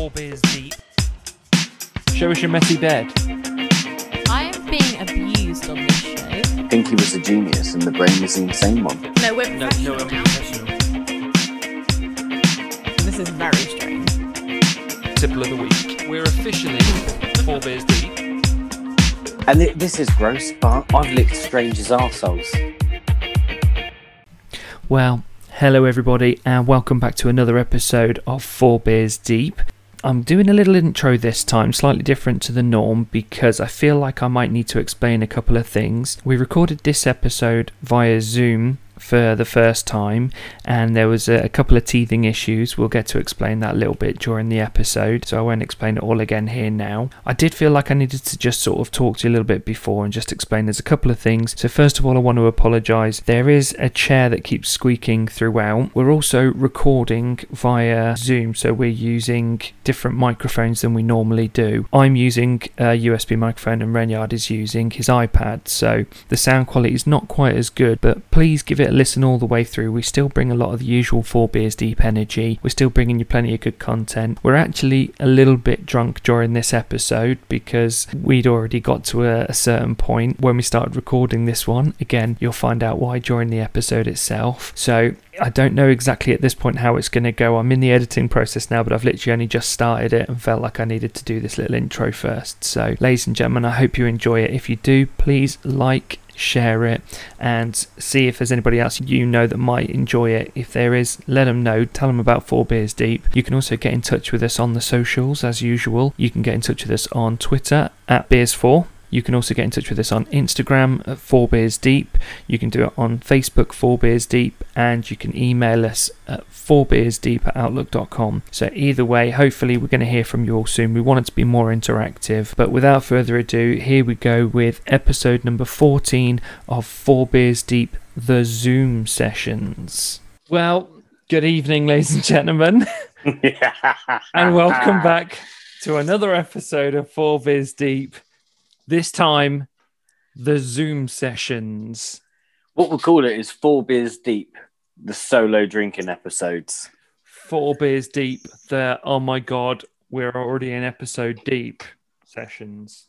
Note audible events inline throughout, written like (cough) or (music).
four beers deep. Show us your messy bed. I am being abused on this show. I think he was a genius and the brain was the insane one. No, we're No, professional no, I'm professional. This is very strange. Tipple of the week. We're officially four beers deep. And thi- this is gross, but I've licked strangers' arseholes. Well, hello everybody, and welcome back to another episode of Four Beers Deep. I'm doing a little intro this time, slightly different to the norm, because I feel like I might need to explain a couple of things. We recorded this episode via Zoom for the first time, and there was a, a couple of teething issues. We'll get to explain that a little bit during the episode, so I won't explain it all again here now. I did feel like I needed to just sort of talk to you a little bit before and just explain there's a couple of things. So, first of all, I want to apologise. There is a chair that keeps squeaking throughout. We're also recording via Zoom, so we're using different microphones than we normally do. I'm using a USB microphone, and Renyard is using his iPad, so the sound quality is not quite as good, but please give it a listen all the way through. We still bring a lot of the usual four beers deep energy. We're still bringing you plenty of good content. We're actually a little bit drunk during this episode because we'd already got to a, a certain point when we started recording this one. Again, you'll find out why during the episode itself. So I don't know exactly at this point how it's going to go. I'm in the editing process now, but I've literally only just started it and felt like I needed to do this little intro first. So, ladies and gentlemen, I hope you enjoy it. If you do, please like, share it, and see if there's anybody else you know that might enjoy it. If there is, let them know. Tell them about Four Beers Deep. You can also get in touch with us on the socials as usual. You can get in touch with us on Twitter at Beers4. You can also get in touch with us on Instagram at Four Beers Deep. You can do it on Facebook, Four Beers Deep, and you can email us at fourbeersdeep at outlook.com. So, either way, hopefully, we're going to hear from you all soon. We want it to be more interactive. But without further ado, here we go with episode number 14 of Four Beers Deep, the Zoom sessions. Well, good evening, ladies and gentlemen, (laughs) and welcome back to another episode of Four Beers Deep. This time, the Zoom sessions. What we'll call it is Four Beers Deep, the solo drinking episodes. Four beers deep. The oh my god, we're already in episode deep sessions.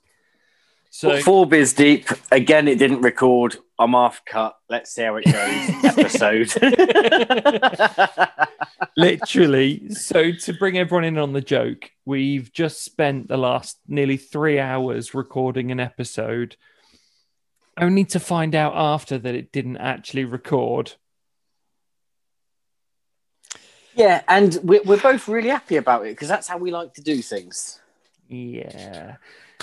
So Four Beers Deep, again, it didn't record. I'm off cut. Let's see how it goes. (laughs) episode. (laughs) (laughs) literally, so to bring everyone in on the joke, we've just spent the last nearly three hours recording an episode, only to find out after that it didn't actually record. yeah, and we're, we're both really happy about it because that's how we like to do things. Yeah.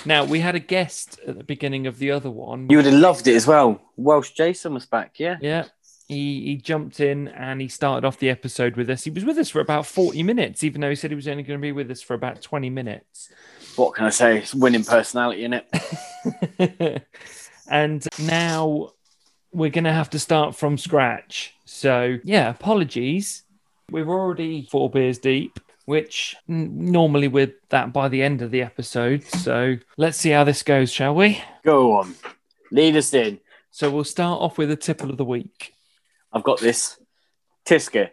Now we had a guest at the beginning of the other one. You would have loved it as well. Welsh Jason was back, yeah? Yeah. He, he jumped in and he started off the episode with us. He was with us for about 40 minutes, even though he said he was only going to be with us for about 20 minutes. What can I say? It's winning personality, in it? (laughs) and now we're going to have to start from scratch. So, yeah, apologies. We're already four beers deep, which n- normally we're that by the end of the episode. So, let's see how this goes, shall we? Go on. Lead us in. So, we'll start off with a tipple of the week. I've got this Tyskie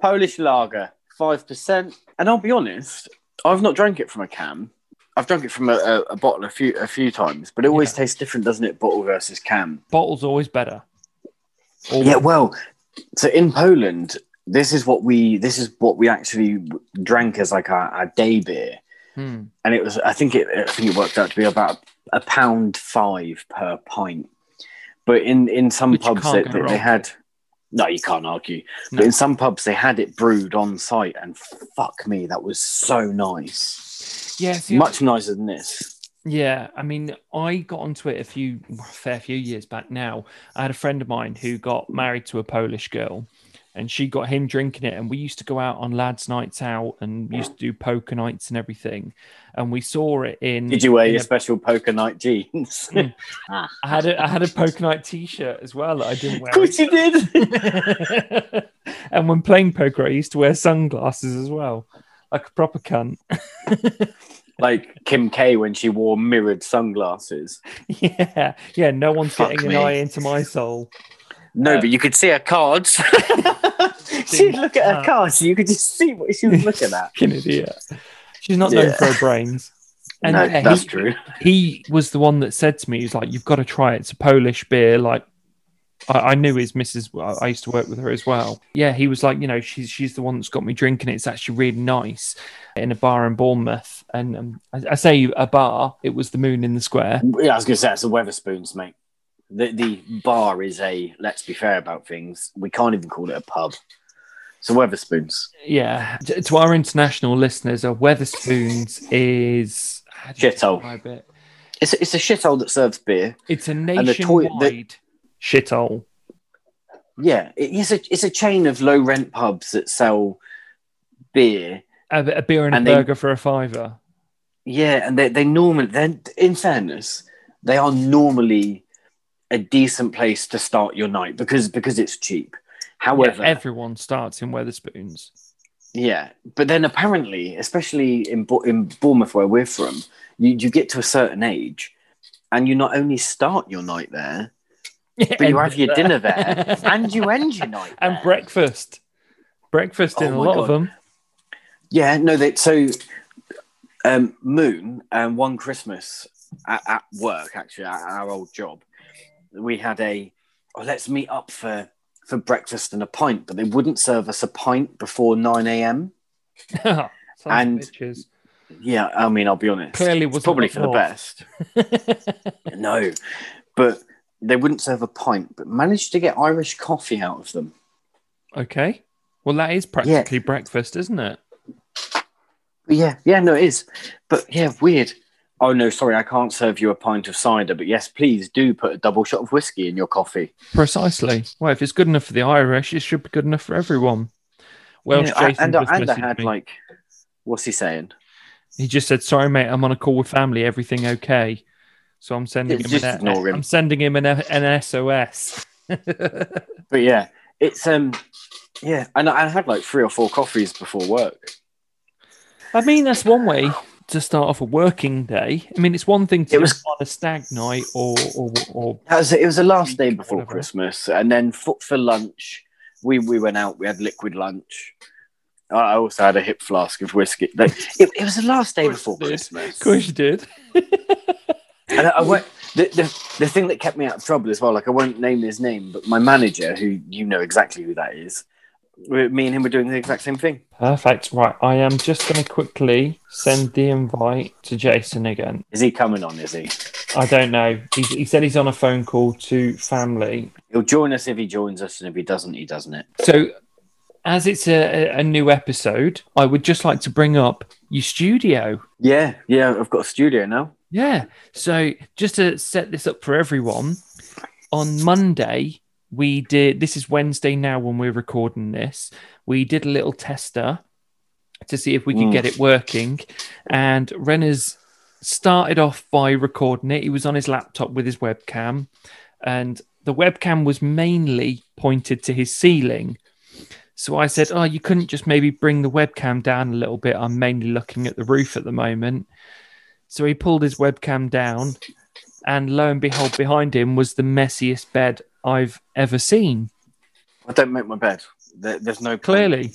Polish lager, 5%. And I'll be honest, I've not drank it from a can. I've drunk it from a, a, a bottle a few a few times, but it always Yeah. tastes different, doesn't it? Bottle versus can. Bottle's always better. Always. Yeah, well, so in Poland, this is what we this is what we actually drank as like our, our day beer, Hmm. and it was I think it I think it worked out to be about a pound five per pint. But in in some Which pubs that, that they had, no, you can't argue. No. But in some pubs they had it brewed on site, and fuck me, that was so nice. Yeah, Much nicer than this. Yeah, I mean, I got onto it a few, a fair few years back now. I had a friend of mine who got married to a Polish girl, and she got him drinking it. And we used to go out on lads' nights out and used to do poker nights and everything. And we saw it in. Did you wear your a- special poker night jeans? (laughs) Mm. I had a, I had a poker night T-shirt as well that I didn't wear. of course you did. (laughs) and when playing poker, I used to wear sunglasses as well, like a proper cunt. (laughs) like Kim K when she wore mirrored sunglasses. Yeah, yeah. No one's Fuck getting me. an eye into my soul. No, Uh, but you could see her cards. (laughs) (laughs) She'd look at her Uh, cards, so you could just see what she was looking at. (laughs) Fucking idiot. She's not known Yeah. for her brains. And no, yeah, that's he, true. he was the one that said to me, he's like, You've got to try it. It's a Polish beer. Like, I, I knew his missus, I I used to work with her as well. Yeah, he was like, You know, she's she's the one that's got me drinking. It's actually really nice in a bar in Bournemouth. And um, I, I say a bar, it was the Moon in the Square. Yeah, I was going to say it's the Wetherspoons, mate. The the bar is a. Let's be fair about things. We can't even call it a pub. So Wetherspoons. Yeah. To to our international listeners, a Wetherspoons is. how do you Shithole. it? It's a, it's a shithole that serves beer. It's a nationwide shithole. Yeah, it's a it's a chain of low rent pubs that sell beer. A, a beer and, And a they- burger for a fiver. Yeah, and they they normally then in fairness, they are normally a decent place to start your night because because it's cheap. However, Yeah, everyone starts in Wetherspoons. Yeah, but then apparently, especially in in Bournemouth where we're from, you, you get to a certain age, and you not only start your night there, (laughs) but you have your dinner (laughs) there, and you end your night and there. breakfast. Breakfast in Oh a my lot of them. Yeah, no, they so um, Moon and one Christmas at, at work, actually at our old job, we had a oh, let's meet up for for breakfast and a pint, but they wouldn't serve us a pint before nine a.m. (laughs) And- bitches. Yeah, I mean, I'll be honest, Clearly wasn't probably for the best. (laughs) No, but they wouldn't serve a pint, but managed to get Irish coffee out of them. okay. Well, that is practically breakfast, isn't it? Yeah, yeah, no, it is. But yeah, weird. Oh no, sorry, I can't serve you a pint of cider, but yes, please do put a double shot of whiskey in your coffee. Precisely. Well, if it's good enough for the Irish, it should be good enough for everyone. Well, Yeah, Jason and, just and I had me. like, what's he saying? He just said, "Sorry, mate, I'm on a call with family. Everything okay?" So I'm sending Yeah, him an, him. I'm sending him an, an SOS. (laughs) But yeah, it's um, yeah, and I had like three or four coffees before work. I mean, that's one way to start off a working day. I mean, it's one thing to It was- on a stag night or or, or That was, it was the last day before Whatever. Christmas, and then for, for lunch, we we went out. We had liquid lunch. I also had a hip flask of whiskey. Like, (laughs) it, it was the last day before. Christmas. of course you did. (laughs) And I, I went, (laughs) the, the, the thing that kept me out of trouble as well, like I won't name his name, but my manager, who you know exactly who that is, me and him were doing the exact same thing. Perfect. Right, I am just going to quickly send the invite to Jason again. Is he coming on? Is he? I don't know. He, he said he's on a phone call to family. He'll join us if he joins us, and if he doesn't, he doesn't. It. So, as it's a, a- a new episode, I would just like to bring up your studio. Yeah, yeah. I've got a studio now. Yeah. So just to set this up for everyone, on Monday we did. This is Wednesday now when we're recording this. We did a little tester to see if we could Mm. get it working, and Renner's started off by recording it. He was on his laptop with his webcam, and the webcam was mainly pointed to his ceiling. So I said, "Oh, you couldn't just maybe bring the webcam down a little bit. I'm mainly looking at the roof at the moment." So he pulled his webcam down, and lo and behold, behind him was the messiest bed I've ever seen. I don't make my bed. There, there's no. Clearly,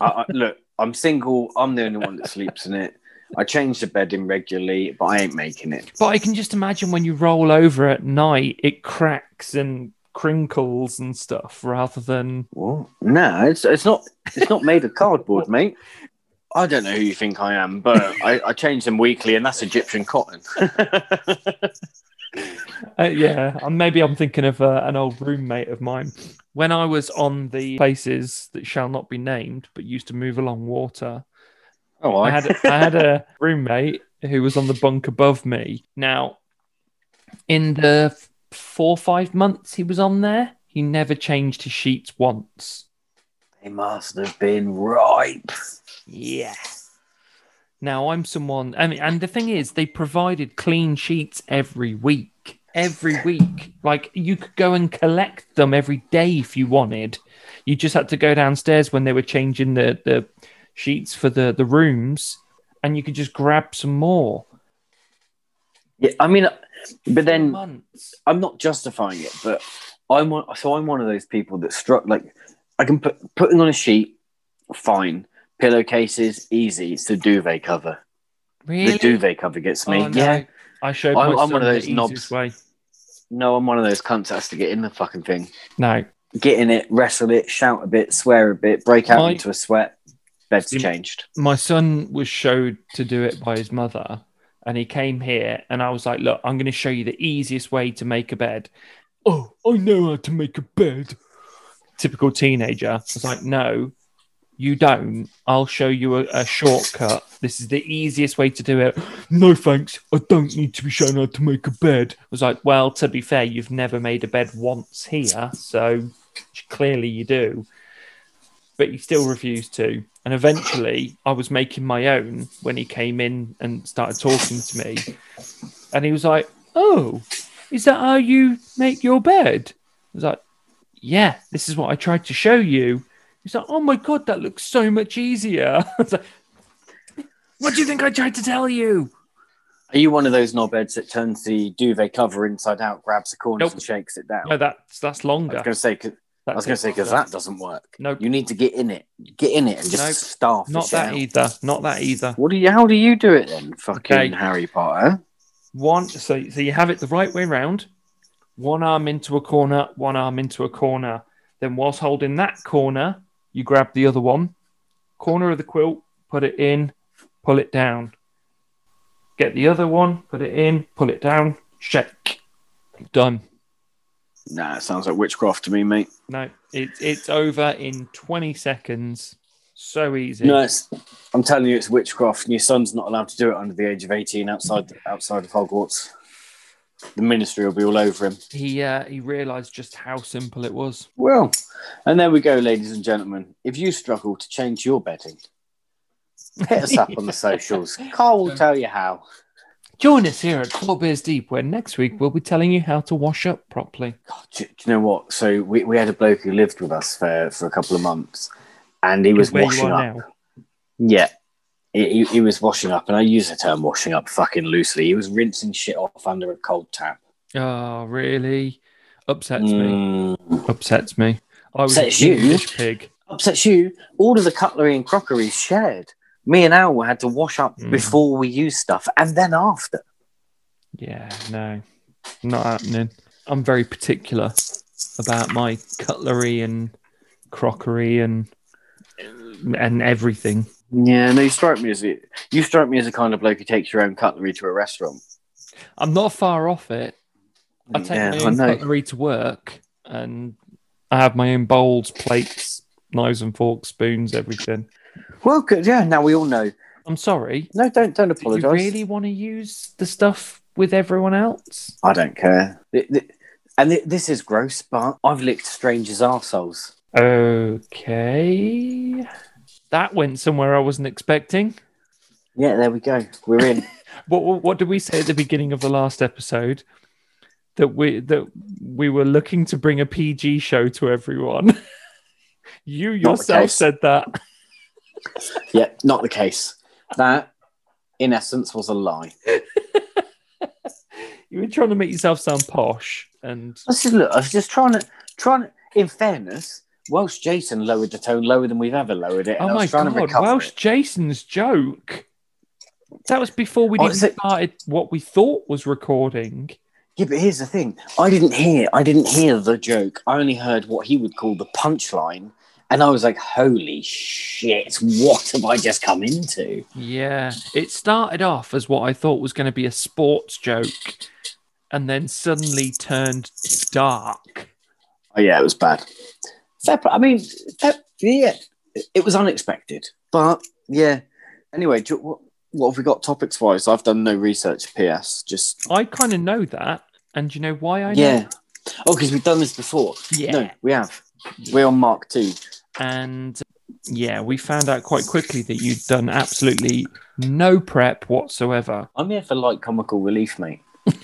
I, I, look, I'm single. I'm the only one that sleeps in it. I change the bedding regularly, but I ain't making it. but I can just imagine when you roll over at night, it cracks and crinkles and stuff, rather than What? No, it's it's not. It's not made of cardboard, (laughs) mate. I don't know who you think I am, but I, I change them weekly, and that's Egyptian cotton. (laughs) Uh, yeah, maybe I'm thinking of uh, an old roommate of mine. When I was on the places that shall not be named, but used to move along water, oh, I I had I had a roommate who was on the bunk above me. Now, in the four or five months he was on there, he never changed his sheets once. They must have been ripe. Yeah. Now I'm someone, I mean, and the thing is, they provided clean sheets every week. Every week, like you could go and collect them every day if you wanted. You just had to go downstairs when they were changing the the sheets for the the rooms, and you could just grab some more. Yeah, I mean, but then months. I'm not justifying it, but I'm one, so I'm one of those people that struck like I can put putting on a sheet, fine, Pillowcases, easy. It's the duvet cover. Really? The duvet cover gets me. Oh, no. Yeah. I showed I'm- I'm one of those knobs. way. No, I'm one of those cunts that has to get in the fucking thing. No, Get in it, wrestle it, shout a bit, swear a bit, break out My- into a sweat. Bed's changed. my son was showed to do it by his mother and he came here and i was like look i'm going to show you the easiest way to make a bed oh i know how to make a bed typical teenager i was like no you don't i'll show you a, a shortcut this is the easiest way to do it no thanks i don't need to be shown how to make a bed i was like well to be fair you've never made a bed once here so clearly you do but he still refused to. And eventually, I was making my own when he came in and started talking to me. And he was like, Oh, is that how you make your bed? I was like, Yeah, this is what I tried to show you. He's like, Oh my God, that looks so much easier. (laughs) I was like, What do you think I tried to tell you? Are you one of those knobheads that turns the duvet cover inside out, grabs the corners Nope. and shakes it down? No, that's that's longer. I was going to say, 'cause- I was going to say, because that doesn't work. No, You need to get in it. Get in it and just Nope. starve. not that out. either. Not that either. What do you? How do you do it then? Fucking Okay. Harry Potter. one so so you have it the right way round one arm into a corner one arm into a corner then whilst holding that corner you grab the other one corner of the quilt put it in pull it down. Get the other one put it in pull it down shake done. Nah, it sounds like witchcraft to me, mate. no it, it's over in 20 seconds. So easy. No, it's, I'm telling you, it's witchcraft, and your son's not allowed to do it under the age of 18 outside outside of Hogwarts. The ministry will be all over him. he uh, he realized just how simple it was Well, and there we go, ladies and gentlemen. If you struggle to change your bedding, hit us up on the (laughs) socials. Carl will tell you how. join us here at four beers deep where next week we'll be telling you how to wash up properly God, do, do you know what? So we, we had a bloke who lived with us for, for a couple of months, and he was washing up. now. Yeah. He, he, was washing up, and I use the term washing up fucking loosely. He was rinsing shit off under a cold tap. Oh, really? Upsets me. Mm. Upsets me. I was Upsets you? Pig. Upsets you? All of the cutlery and crockery shared. Me and Al had to wash up Mm. before we use stuff and then after. Yeah, no, not happening. I'm very particular about my cutlery and crockery and and everything. Yeah, no, you strike me as a, you strike me as a kind of bloke who takes your own cutlery to a restaurant. I'm not far off it. I take yeah, my own cutlery to work, and I have my own bowls, plates, knives and forks, spoons, everything. Well, good. Yeah, now we all know. I'm sorry. No, don't don't Do you apologise. really want to use the stuff with everyone else? I don't care. And th- this is gross, but I've licked strangers' arseholes. Okay. That went somewhere I wasn't expecting. Yeah, there we go. We're in. (laughs) What what what did we say at the beginning of the last episode? That we that we were looking to bring a PG show to everyone. (laughs) you the yourself said that. (laughs) yeah, not the case. That, in essence, was a lie. You were trying to make yourself sound posh and Let's just look. I was just trying to trying. To, in fairness, Welsh Jason lowered the tone lower than we've ever lowered it. oh my was trying to god, Welsh it. Jason's joke. That was before we Oh, even it- started what we thought was recording. Yeah, but here's the thing. I didn't hear. I didn't hear the joke. I only heard what he would call the punchline, and I was like, "Holy shit! What have I just come into?" Yeah, it started off as what I thought was going to be a sports joke, and then suddenly turned dark. Oh yeah, it was bad. Fair play. I mean, fair, yeah, it was unexpected, but yeah. Anyway, do, what, what have we got topics wise? I've done no research. P.S. Just I kind of know that, and you know why I know? yeah. Oh, because we've done this before. Yeah. No, we have. We're on Mark Two. And yeah, we found out quite quickly that you'd done absolutely no prep whatsoever. I'm here for light comical relief, mate. (laughs)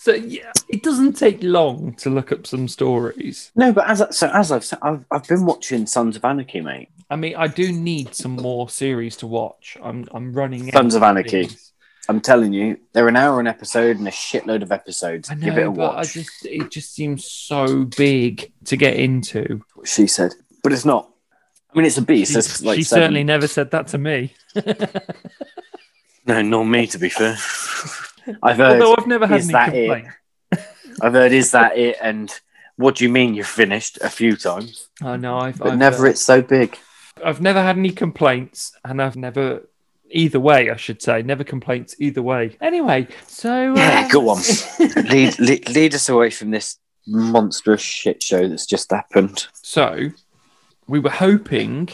So yeah, it doesn't take long to look up some stories. No, but as I, so as I've said, I've, I've been watching Sons of Anarchy, mate. I mean, I do need some more series to watch. I'm I'm running. Sons of Anarchy. things. I'm telling you, they're an hour an episode and a shitload of episodes. I know, Give it a but I just it just seems so big to get into. What she said, but it's not. I mean, it's a beast. She, There's like she certainly never said that to me. (laughs) No, nor me. To be fair, (laughs) I've (laughs) heard. Although I've never had is any that it? (laughs) I've heard. Is that it? And what do you mean you've finished a few times, I know. I've, but I've, never uh, it's so big. I've never had any complaints, and I've never either way. I should say, never complaints either way. Anyway, so uh, Yeah, go on. lead, lead lead us away from this monstrous shit show that's just happened. So we were hoping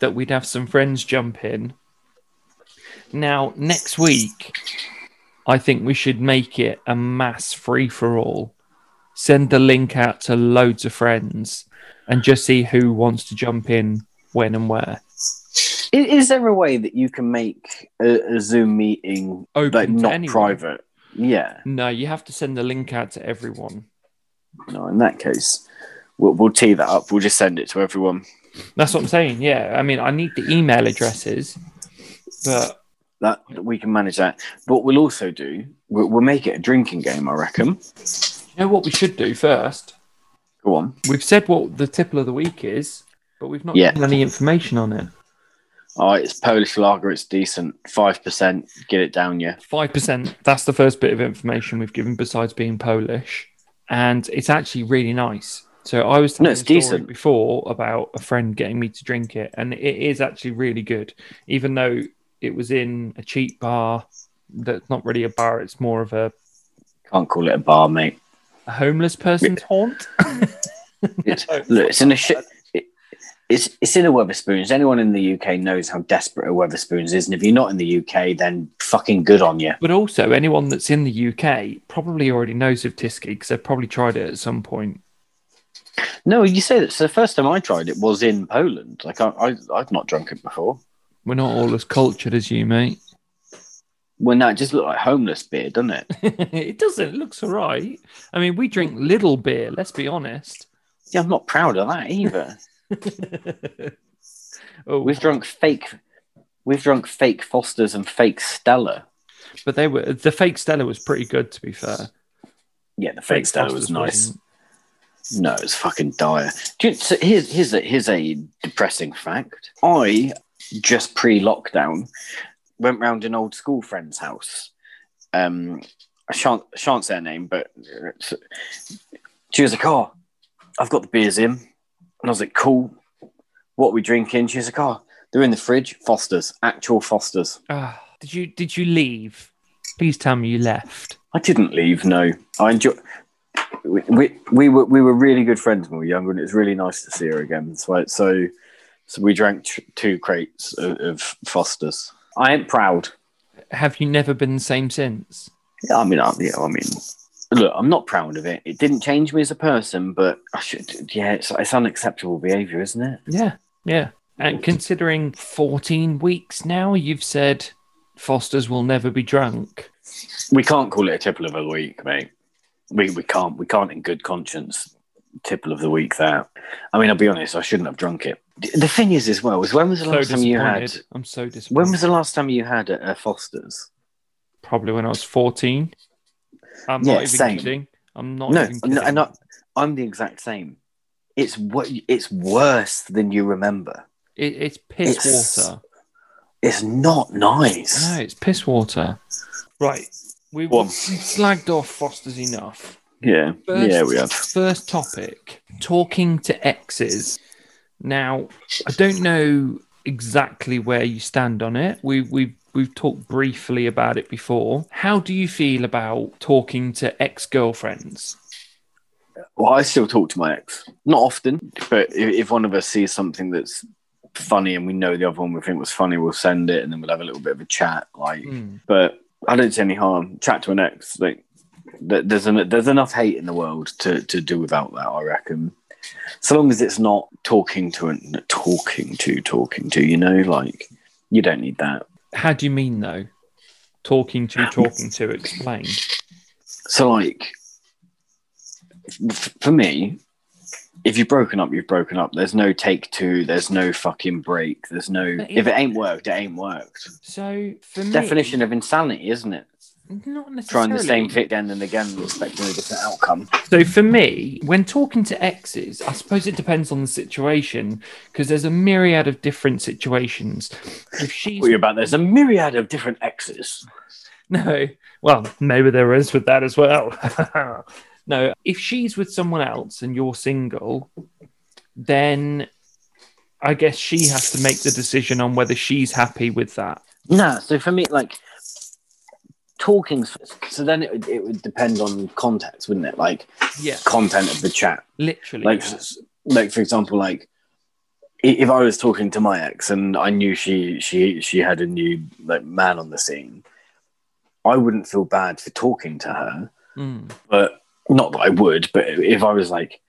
that we'd have some friends jump in. Now next week, I think we should make it a mass free for all. Send the link out to loads of friends, and just see who wants to jump in when and where. Is Is there a way that you can make a, a Zoom meeting Open like not anyone. private? Yeah. No, you have to send the link out to everyone. No, in that case, we'll, we'll tee that up. We'll just send it to everyone. That's what I'm saying. Yeah, I mean, I need the email addresses, but That we can manage that. But we'll also do. We'll, we'll make it a drinking game. I reckon. you know what we should do first? Go on. We've said what the tipple of the week is, but we've not Yeah. given any information on it. All right, it's Polish lager. It's decent. Five percent. Get it down, yeah. Five percent. That's the first bit of information we've given, besides being Polish, and it's actually really nice. So I was telling No, it's decent. before about a friend getting me to drink it, and it is actually really good. Even though it was in a cheap bar, that's not really a bar; it's more of a, Can't call it a bar, mate. a homeless person's haunt. (laughs) It's, look, it's in a shit. It, it's it's in a Wetherspoons. Anyone in the UK knows how desperate a Wetherspoons is, and if you're not in the UK, then fucking good on you. But also, anyone that's in the UK probably already knows of Tyskie because they've probably tried it at some point. No, you say that. So the first time I tried it was in Poland. Like I, I I've not drunk it before. We're not all as cultured as you, mate. When that just looked like homeless beer, doesn't it? (laughs) it doesn't. It looks all right. I mean, we drink little beer, let's be honest. Yeah, I'm not proud of that either. (laughs) oh, We've drunk fake. We've drunk fake Fosters and fake Stella. but they were the fake Stella was pretty good, to be fair. Yeah, the fake Stella was nice. wasn't. No, it's fucking dire. Do you- so here's here's a here's a depressing fact. I just pre-lockdown went round an old school friend's house. Um, I shan't shan't say her name, but uh, she was like, "Oh, I've got the beers in," and I was like, "Cool. What are we drinking?" She was like, "Oh, they're in the fridge. Fosters, actual Fosters." Ah, did you did you leave? Please tell me you left. I didn't leave. No, I enjoy. We, we, we were we were really good friends when we were younger, and it was really nice to see her again. So so so we drank t- two crates of, of Fosters. I ain't proud. Have you never been the same since? Yeah, I mean, I, yeah, I mean, look, I'm not proud of it. It didn't change me as a person, but I should. Yeah, it's, it's unacceptable behaviour, isn't it? Yeah, yeah. And considering 14 weeks now, you've said Foster's will never be drunk. We can't call it a tipple of the week, mate. We we can't we can't in good conscience tipple of the week that. I mean, I'll be honest, I shouldn't have drunk it. The thing is, as well, is when was the So last time you had? I'm so disappointed. When was the last time you had a, a Foster's? Probably when I was 14. I'm Yeah, not even same. kidding. I'm not No, even kidding. no, and I, I'm the exact same. It's what it's worse than you remember. It, it's piss It's- water. It's not nice. No, it's piss water. Right. We, Go on. we've slagged off Foster's enough. Yeah, First, yeah, we have. First topic talking to exes. Now, I don't know exactly where you stand on it. We, we've, we've talked briefly about it before. How do you feel about talking to ex girlfriends? Well, I still talk to my ex, not often, but if, if one of us sees something that's funny and we know the other one we think was funny, we'll send it and then we'll have a little bit of a chat. Like, Hmm. but I don't see any harm. Chat to an ex. Like, there's an, there's enough hate in the world to to do without that. I reckon. So long as it's not talking to and talking to talking to, you know, like you don't need that. How do you mean, though? Talking to, talking to, explain. So like, f- for me, if you've broken up, you've broken up. There's no take two. There's no fucking break. There's no. But If it- it ain't worked, it ain't worked. So, for me. Definition of insanity, isn't it? Not necessarily. trying the same thing again and again, and expecting a different outcome. So for me, when talking to exes, I suppose it depends on the situation because there's a myriad of different situations. If she's What are you about? There's a myriad of different exes. no, well, maybe there is with that as well. (laughs) no, if she's with someone else and you're single, then I guess she has to make the decision on whether she's happy with that. Nah, so for me, like talking, so then it, would- it would depend on context, wouldn't it? Like Yeah, content of the chat. literally. Like, like for example, like if I was talking to my ex and I knew she she she had a new like man on the scene, I wouldn't feel bad for talking to her. Mm. but not that I would, but if I was like,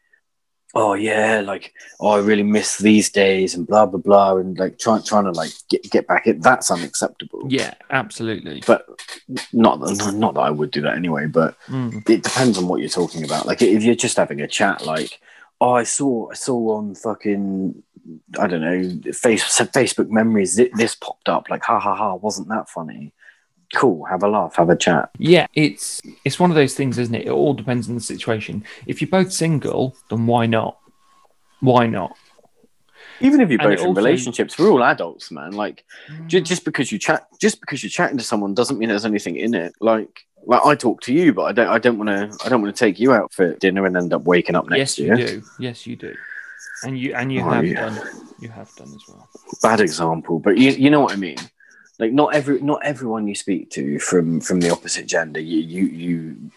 oh yeah, like oh I really miss these days and blah blah blah, and like trying trying to like get get back it, that's unacceptable. Yeah, absolutely. But not that not that I would do that anyway. But Mm. it depends on what you're talking about. Like if you're just having a chat, like oh I saw I saw on fucking I don't know face Facebook memories thi- this popped up like ha ha ha wasn't that funny? Cool, have a laugh, have a chat. Yeah, it's it's one of those things, isn't it? It all depends on the situation. If you're both single, then why not? Why not? even if you're And both in also- relationships, we're all adults, man. Like ju- mm. just because you chat, just because you're chatting to someone doesn't mean there's anything in it. Like, like I talk to you, but I don't, I don't want to, I don't want to take you out for dinner and end up waking up next yes, to you you. do. Yes, you do. And you and you Oh, have yeah. done. You have done as well. Bad example, but you, you know what I mean. Like, not every, not everyone you speak to from from the opposite gender, you, you, you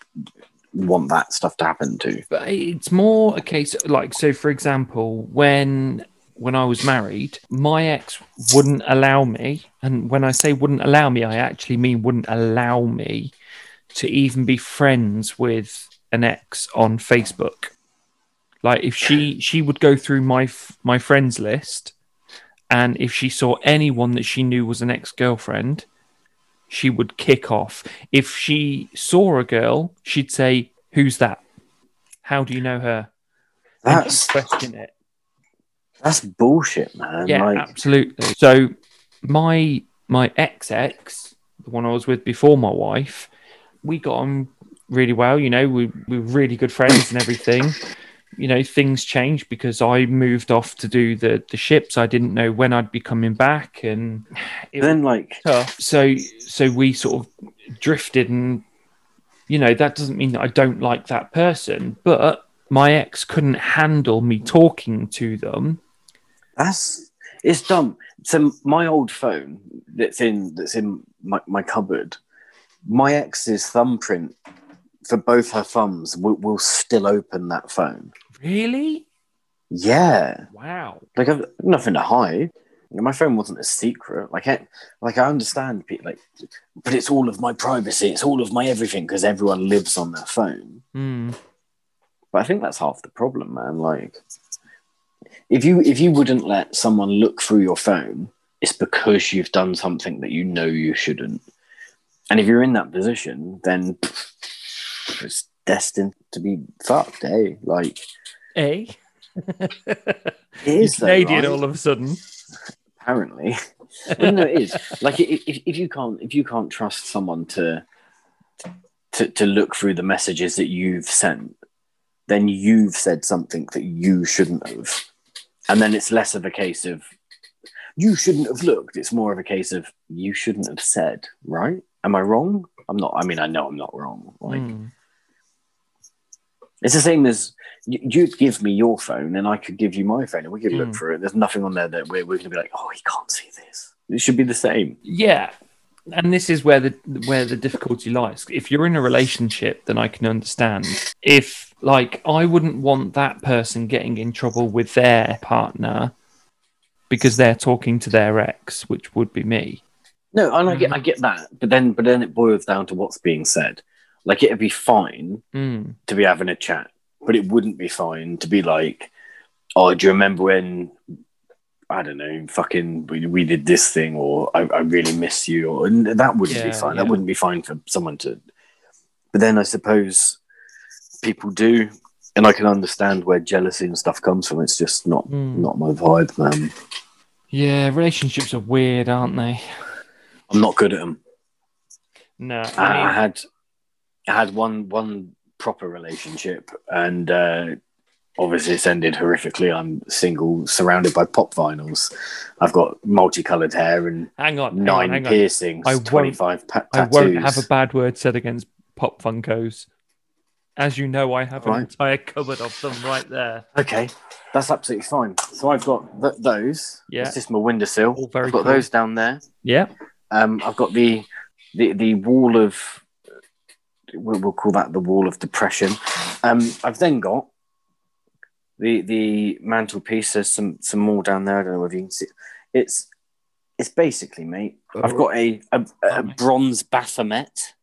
want that stuff to happen to. But it's more a case like so. For example, when when I was married, my ex wouldn't allow me, and when I say wouldn't allow me, I actually mean wouldn't allow me to even be friends with an ex on Facebook. Like if she she would go through my my friends list, and if she saw anyone that she knew was an ex girlfriend, she would kick off. If she saw a girl, she'd say, "Who's that? How do you know her?" That's question it. that's bullshit, man. Yeah, like, absolutely. So my my ex ex, the one I was with before my wife, we got on really well. You know, we we were really good friends and everything. You know, things changed because I moved off to do the the ships. I didn't know when I'd be coming back, and (sighs) it then like, tough. So so we sort of drifted, and you know that doesn't mean that I don't like that person, but my ex couldn't handle me talking to them. That's it's dumb. So my old phone that's in that's in my, my cupboard, my ex's thumbprint for both her thumbs will, will still open that phone. Really? Yeah, Wow. like I've nothing to hide. My phone wasn't a secret. Like, I, like I understand, pe- like, but it's all of my privacy. It's all of my everything because everyone lives on their phone. Mm. But I think that's half the problem, man. Like, if you if you wouldn't let someone look through your phone, it's because you've done something that you know you shouldn't. And if you're in that position, then pff, it's destined to be fucked, eh? Like, Eh? (laughs) it is though, Canadian right? all of a sudden. apparently. well, no, it is. Like, if, if you can't if you can't trust someone to to to look through the messages that you've sent, then you've said something that you shouldn't have, and then it's less of a case of you shouldn't have looked. It's more of a case of you shouldn't have said. Right? Am I wrong? I'm not. I mean, I know I'm not wrong. Like, Mm. It's the same as you- you'd give me your phone and I could give you my phone and we could look Mm. through it. There's nothing on there that we're, we're going to be like, oh, he can't see this. It should be the same. Yeah. And this is where the where the difficulty lies. If you're in a relationship, then I can understand. If like I wouldn't want that person getting in trouble with their partner because they're talking to their ex, which would be me. No, and I get Mhm. I get that, but then but then it boils down to what's being said. Like it'd be fine Mm. to be having a chat, but it wouldn't be fine to be like, oh, do you remember when I don't know, fucking we, we did this thing, or I, I really miss you, or and that wouldn't be fine. yeah. That wouldn't be fine for someone to. But then I suppose people do, and I can understand where jealousy and stuff comes from. It's just not Mm. not my vibe, man. Yeah, relationships are weird, aren't they? I'm not good at them. No, I, I I had I had one one proper relationship, and uh, obviously it's ended horrifically. I'm single, surrounded by pop vinyls. I've got multicolored hair and hang on, hang nine on, hang on. piercings, I won't- twenty five pa- I won't have a bad word said against Pop Funkos. As you know, I have an Right. entire cupboard of them right there. Okay, that's absolutely fine. So I've got th- those. Yeah. it's just my windowsill. All very I've got cool. those down there. Yeah. Um, I've got the the the wall of we'll, we'll call that the wall of depression. Um, I've then got the the mantelpiece. There's some some more down there. I don't know if you can see. It's it's basically, mate. I've got a a, a Oh, bronze Baphomet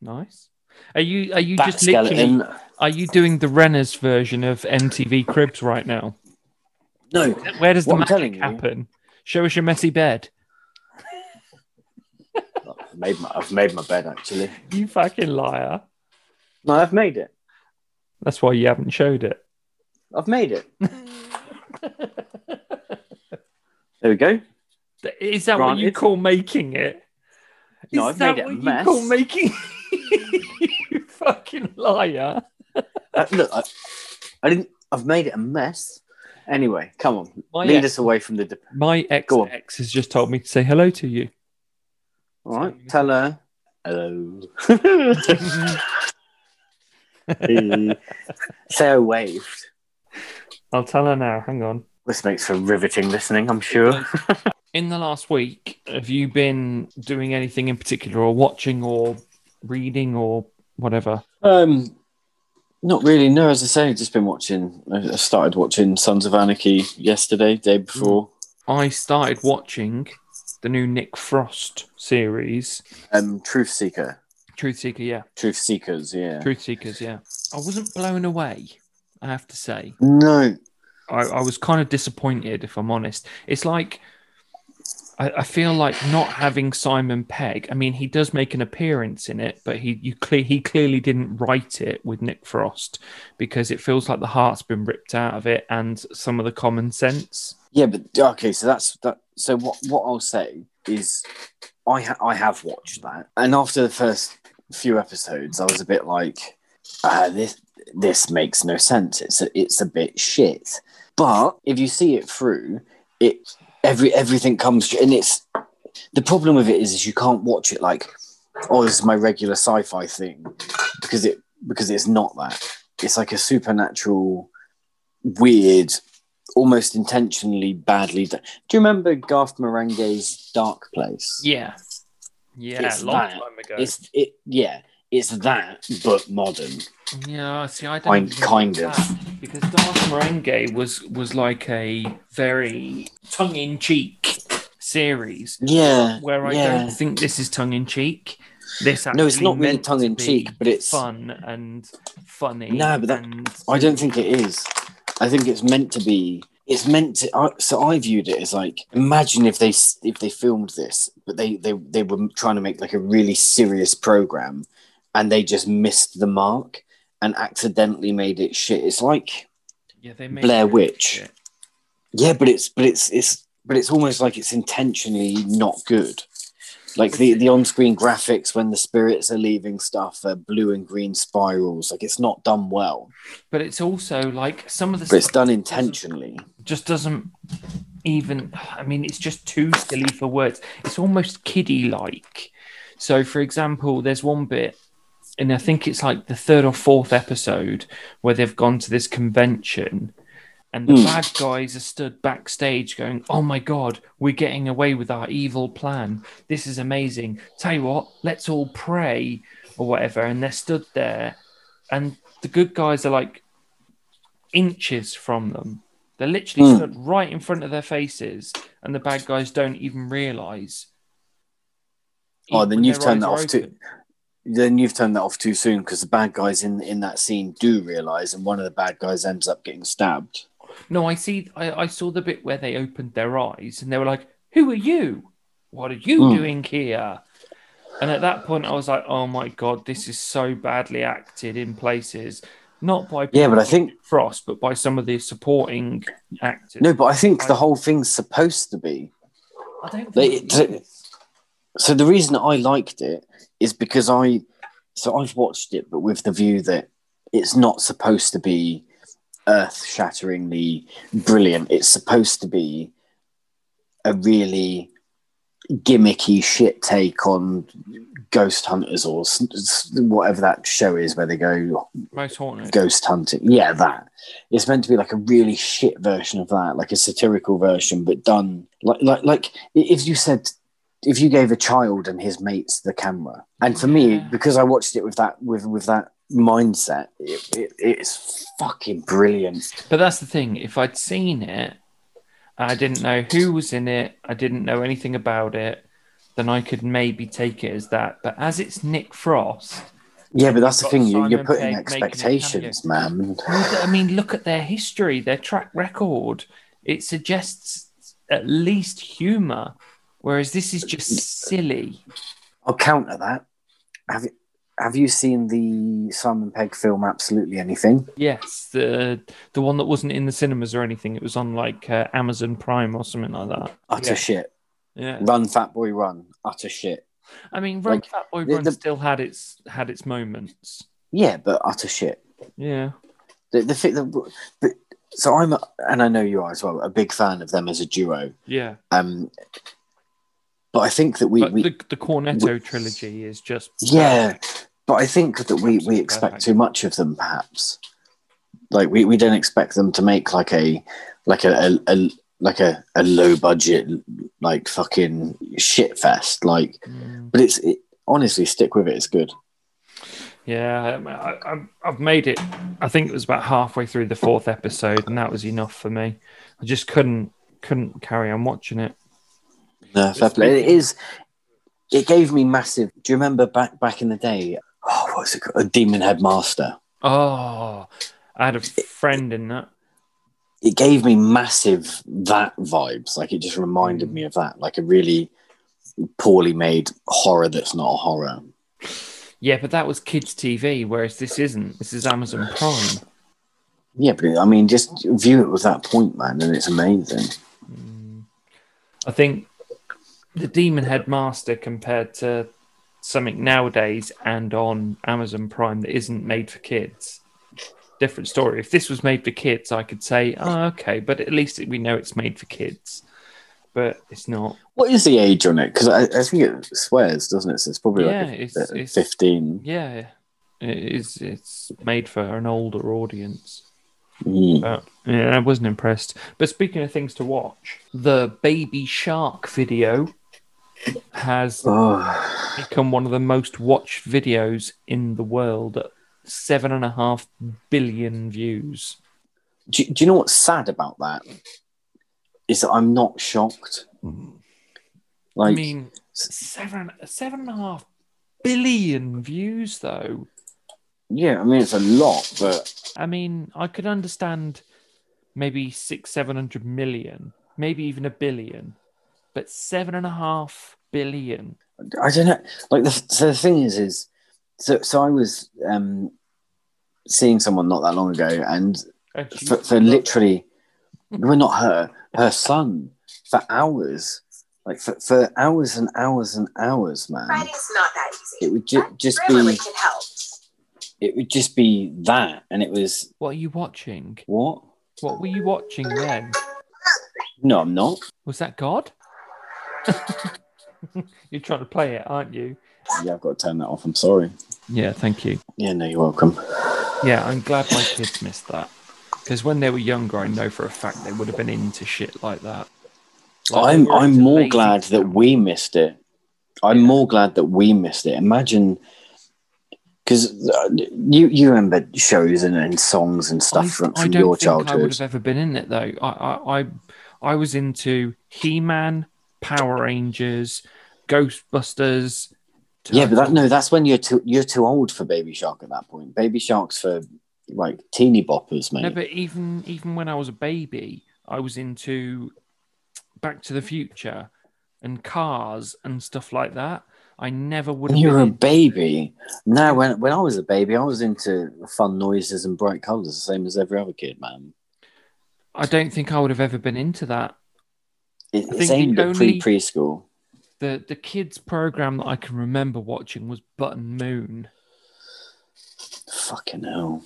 Nice. Are you are you bat just literally are you doing the Renner's version of MTV Cribs right now? No, Where does the What magic telling you- happen? Show us your messy bed. I've made my I've made my bed actually. You fucking liar. No, I've made it. That's why you haven't showed it. I've made it. (laughs) There we go. Is that what you call making it? No, I've that made it a mess. you call making (laughs) you fucking liar? Uh, look, I, I didn't. I've made it a mess. Anyway, come on, My lead ex, us away from the. De- my ex ex has just told me to say hello to you. All right, tell her hello. (laughs) Say I waved. I'll tell her now. Hang on. This makes for riveting listening, I'm sure. (laughs) In the last week, have you been doing anything in particular, or watching, or reading, or whatever? Um, not really. No, as I say, I've just been watching. I I started watching Sons of Anarchy yesterday, day before. I started watching the new Nick Frost series, Um, Truth Seeker, Truth Seeker. Yeah, Truth Seekers. Yeah. Truth Seekers. Yeah, I wasn't blown away. I have to say, No. I, I was kind of disappointed, if I'm honest. It's like I, I feel like not having Simon Pegg. I mean, he does make an appearance in it, but he you cle- he clearly didn't write it with Nick Frost because it feels like the heart's been ripped out of it and some of the common sense. Yeah, but okay, so that's that. So what? What I'll say is, I ha- I have watched that, and after the first few episodes, I was a bit like, uh, this this makes no sense. It's a, it's a bit shit. But if you see it through, it every everything comes and it's the problem with it is, is you can't watch it like, oh, this is my regular sci-fi thing, because it because it's not that. It's like a supernatural, weird almost intentionally badly done. Do you remember Garth Marenghi's Dark Place? Yeah, yeah, It's long that. time ago. It's it yeah, it's that but modern. Yeah, see, I don't Kind- even kind of. that, because Dark Marenghi was was like a very tongue in cheek series Yeah. where I yeah. don't think this is tongue in cheek. This No, it's not really meant tongue in be cheek, but it's fun and funny. No, but that- and I don't think it is. I think it's meant to be. It's meant to. I, so I viewed it as like, imagine if they if they filmed this, but they they they were trying to make like a really serious program, and they just missed the mark and accidentally made it shit. It's like yeah, they made Blair Witch. shit. Yeah, but it's but it's it's but it's almost like it's intentionally not good. Like the the on screen graphics when the spirits are leaving stuff are blue and green spirals. Like it's not done well, But it's also like some of the but it's done intentionally. just doesn't even i mean it's just too silly for words it's almost kiddie like so for example there's one bit and i think it's like the third or fourth episode where they've gone to this convention and the Hmm. bad guys are stood backstage going oh my god we're getting away with our evil plan this is amazing tell you what let's all pray or whatever and they're stood there and the good guys are like inches from them they're literally Hmm. stood right in front of their faces, and the bad guys don't even realize. Oh, then you've turned that off too. Then you've turned that off too soon because the bad guys in in that scene do realize, and one of the bad guys ends up getting stabbed. No, I see. I, I saw the bit where they opened their eyes, and they were like, "Who are you? What are you Hmm. doing here?" And at that point, I was like, "Oh my god, this is so badly acted in places." Not by Yeah, but I think- Frost, but by some of the supporting actors. No, but I think the whole thing's supposed to be. I don't think They, so the reason I liked it is because I so I've watched it, but with the view that it's not supposed to be earth shatteringly brilliant. It's supposed to be a really gimmicky shit take on ghost hunters or whatever that show is where they go Most haunted. ghost hunting. Yeah, that. It's meant to be like a really shit version of that, like a satirical version, but done like like like if you said if you gave a child and his mates the camera, and for me, Yeah. because I watched it with that with with that mindset, it, it, it's fucking brilliant. But that's the thing. If I'd seen it, I didn't know who was in it, I didn't know anything about it, then I could maybe take it as that. But as it's Nick Frost, Yeah, but that's the thing. Simon you're putting Pegg expectations, man. I mean, look at their history, their track record. It suggests at least humor, whereas this is just silly. I'll counter that. Have you have you seen the Simon Pegg film? Absolutely anything. Yes, the the one that wasn't in the cinemas or anything. It was on like uh, Amazon Prime or something like that. Utter Yeah. shit. Yeah, Run, fat boy, run. Utter shit. I mean, Run Like, Fat Boy Run the- still had its had its moments. Yeah, but utter shit. Yeah, The the thing. The, but, so I'm, a, and I know you are as well, a big fan of them as a duo. yeah. Um, but I think that we, we the the Cornetto trilogy is just yeah, but I think that we we expect perfect. too much of them, perhaps. Like we, we don't expect them to make like a like a, a, a like a, a low budget like fucking shit fest like Mm, but it's it, honestly stick with it it's good yeah. I, I've made it. I think it was about halfway through the fourth episode, and that was enough for me. I just couldn't couldn't carry on watching it. No fair play. it is it gave me massive do you remember back back in the day oh what's it called a demon headmaster Oh, I had a friend in that. it gave me massive that vibes like it just reminded me of that like a really poorly made horror that's not a horror Yeah, but that was kids' TV, whereas this isn't. This is Amazon Prime. yeah but i mean just view it with that point man and it's amazing Mm. I think the Demon Headmaster compared to something nowadays and on Amazon Prime that isn't made for kids. Different story. If this was made for kids, I could say, oh, okay, but at least we know it's made for kids. But it's not. What is the age on it? Because I, I think it swears, doesn't it? So it's probably Yeah, like a, it's- a it's- 15. Yeah, it is. It's made for an older audience. Mm. But yeah, I wasn't impressed. But speaking of things to watch, the Baby Shark video has Oh, become one of the most watched videos in the world at seven and a half billion views. do, do you know what's sad about that? Is that I'm not shocked. Like, I mean, seven seven and a half billion views though. yeah, I mean, it's a lot, but I mean, I could understand maybe six, seven hundred million, maybe even a billion, but seven and a half billion. I don't know. Like, the, so the thing is, is so, so I was um, seeing someone not that long ago, and Actually, for, for literally, well, not her, her son, for hours, like for, for hours and hours and hours, man. Writing's not that easy. It would ju- just Grammarly be, can help. it would just be that, and it was what are you watching? what? What were you watching then? No, I'm not. Was that God? (laughs) (laughs) You're trying to play it, aren't you? Yeah, I've got to turn that off. I'm sorry. Yeah, thank you. Yeah, no, you're welcome. Yeah, I'm glad my kids missed that. Because when they were younger, I know for a fact they would have been into shit like that. Like, I'm I'm more glad that we missed it. I'm more glad that we missed it. Imagine, because uh, you you remember shows and, and songs and stuff I, from, I from don't your think I would have ever been in it though. I I I, I was into He-Man, Power Rangers, Ghostbusters. Yeah, but that no, that's when you're too you're too old for Baby Shark at that point. Baby Shark's for like teeny boppers, mate. No, but even even when I was a baby, I was into Back to the Future and Cars and stuff like that. I never would when you were a baby. No, when when I was a baby, I was into fun noises and bright colours, the same as every other kid, man. I don't think I would have ever been into that. It, I it's think aimed the at pre preschool. The the kids program that I can remember watching was Button Moon. Fucking hell.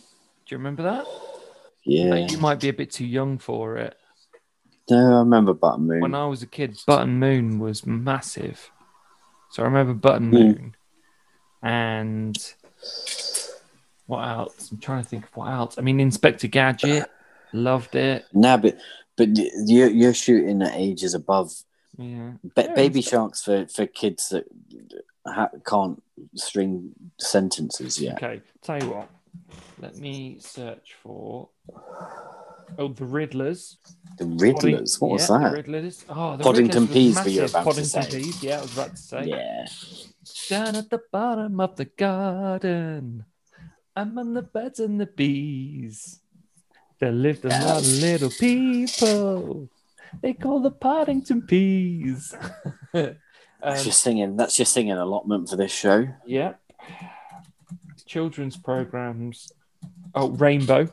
Do you remember that? Yeah. Like, you might be a bit too young for it. No, I remember Button Moon. When I was a kid, Button Moon was massive. So I remember Button Hmm. Moon. And what else? I'm trying to think of what else. I mean, Inspector Gadget, loved it. Nah, but but you're you're shooting at ages above Yeah. ba- Yeah, baby sharks for for kids that ha- can't string sentences yet. Okay, tell you what. Let me search for. Oh, the Riddlers. The Riddlers. What was yeah, that? The Riddlers. Oh, the Poddington Riddlers was Peas for you massive. about to Poddington say. Peas. Yeah, I was about to say. Yeah. Down at the bottom of the garden, I'm on the birds and the bees. There lived a lot of little people. They call the Poddington Peas. (laughs) That's um, just singing. That's just singing allotment for this show. Yep. Children's programs. Oh, Rainbow.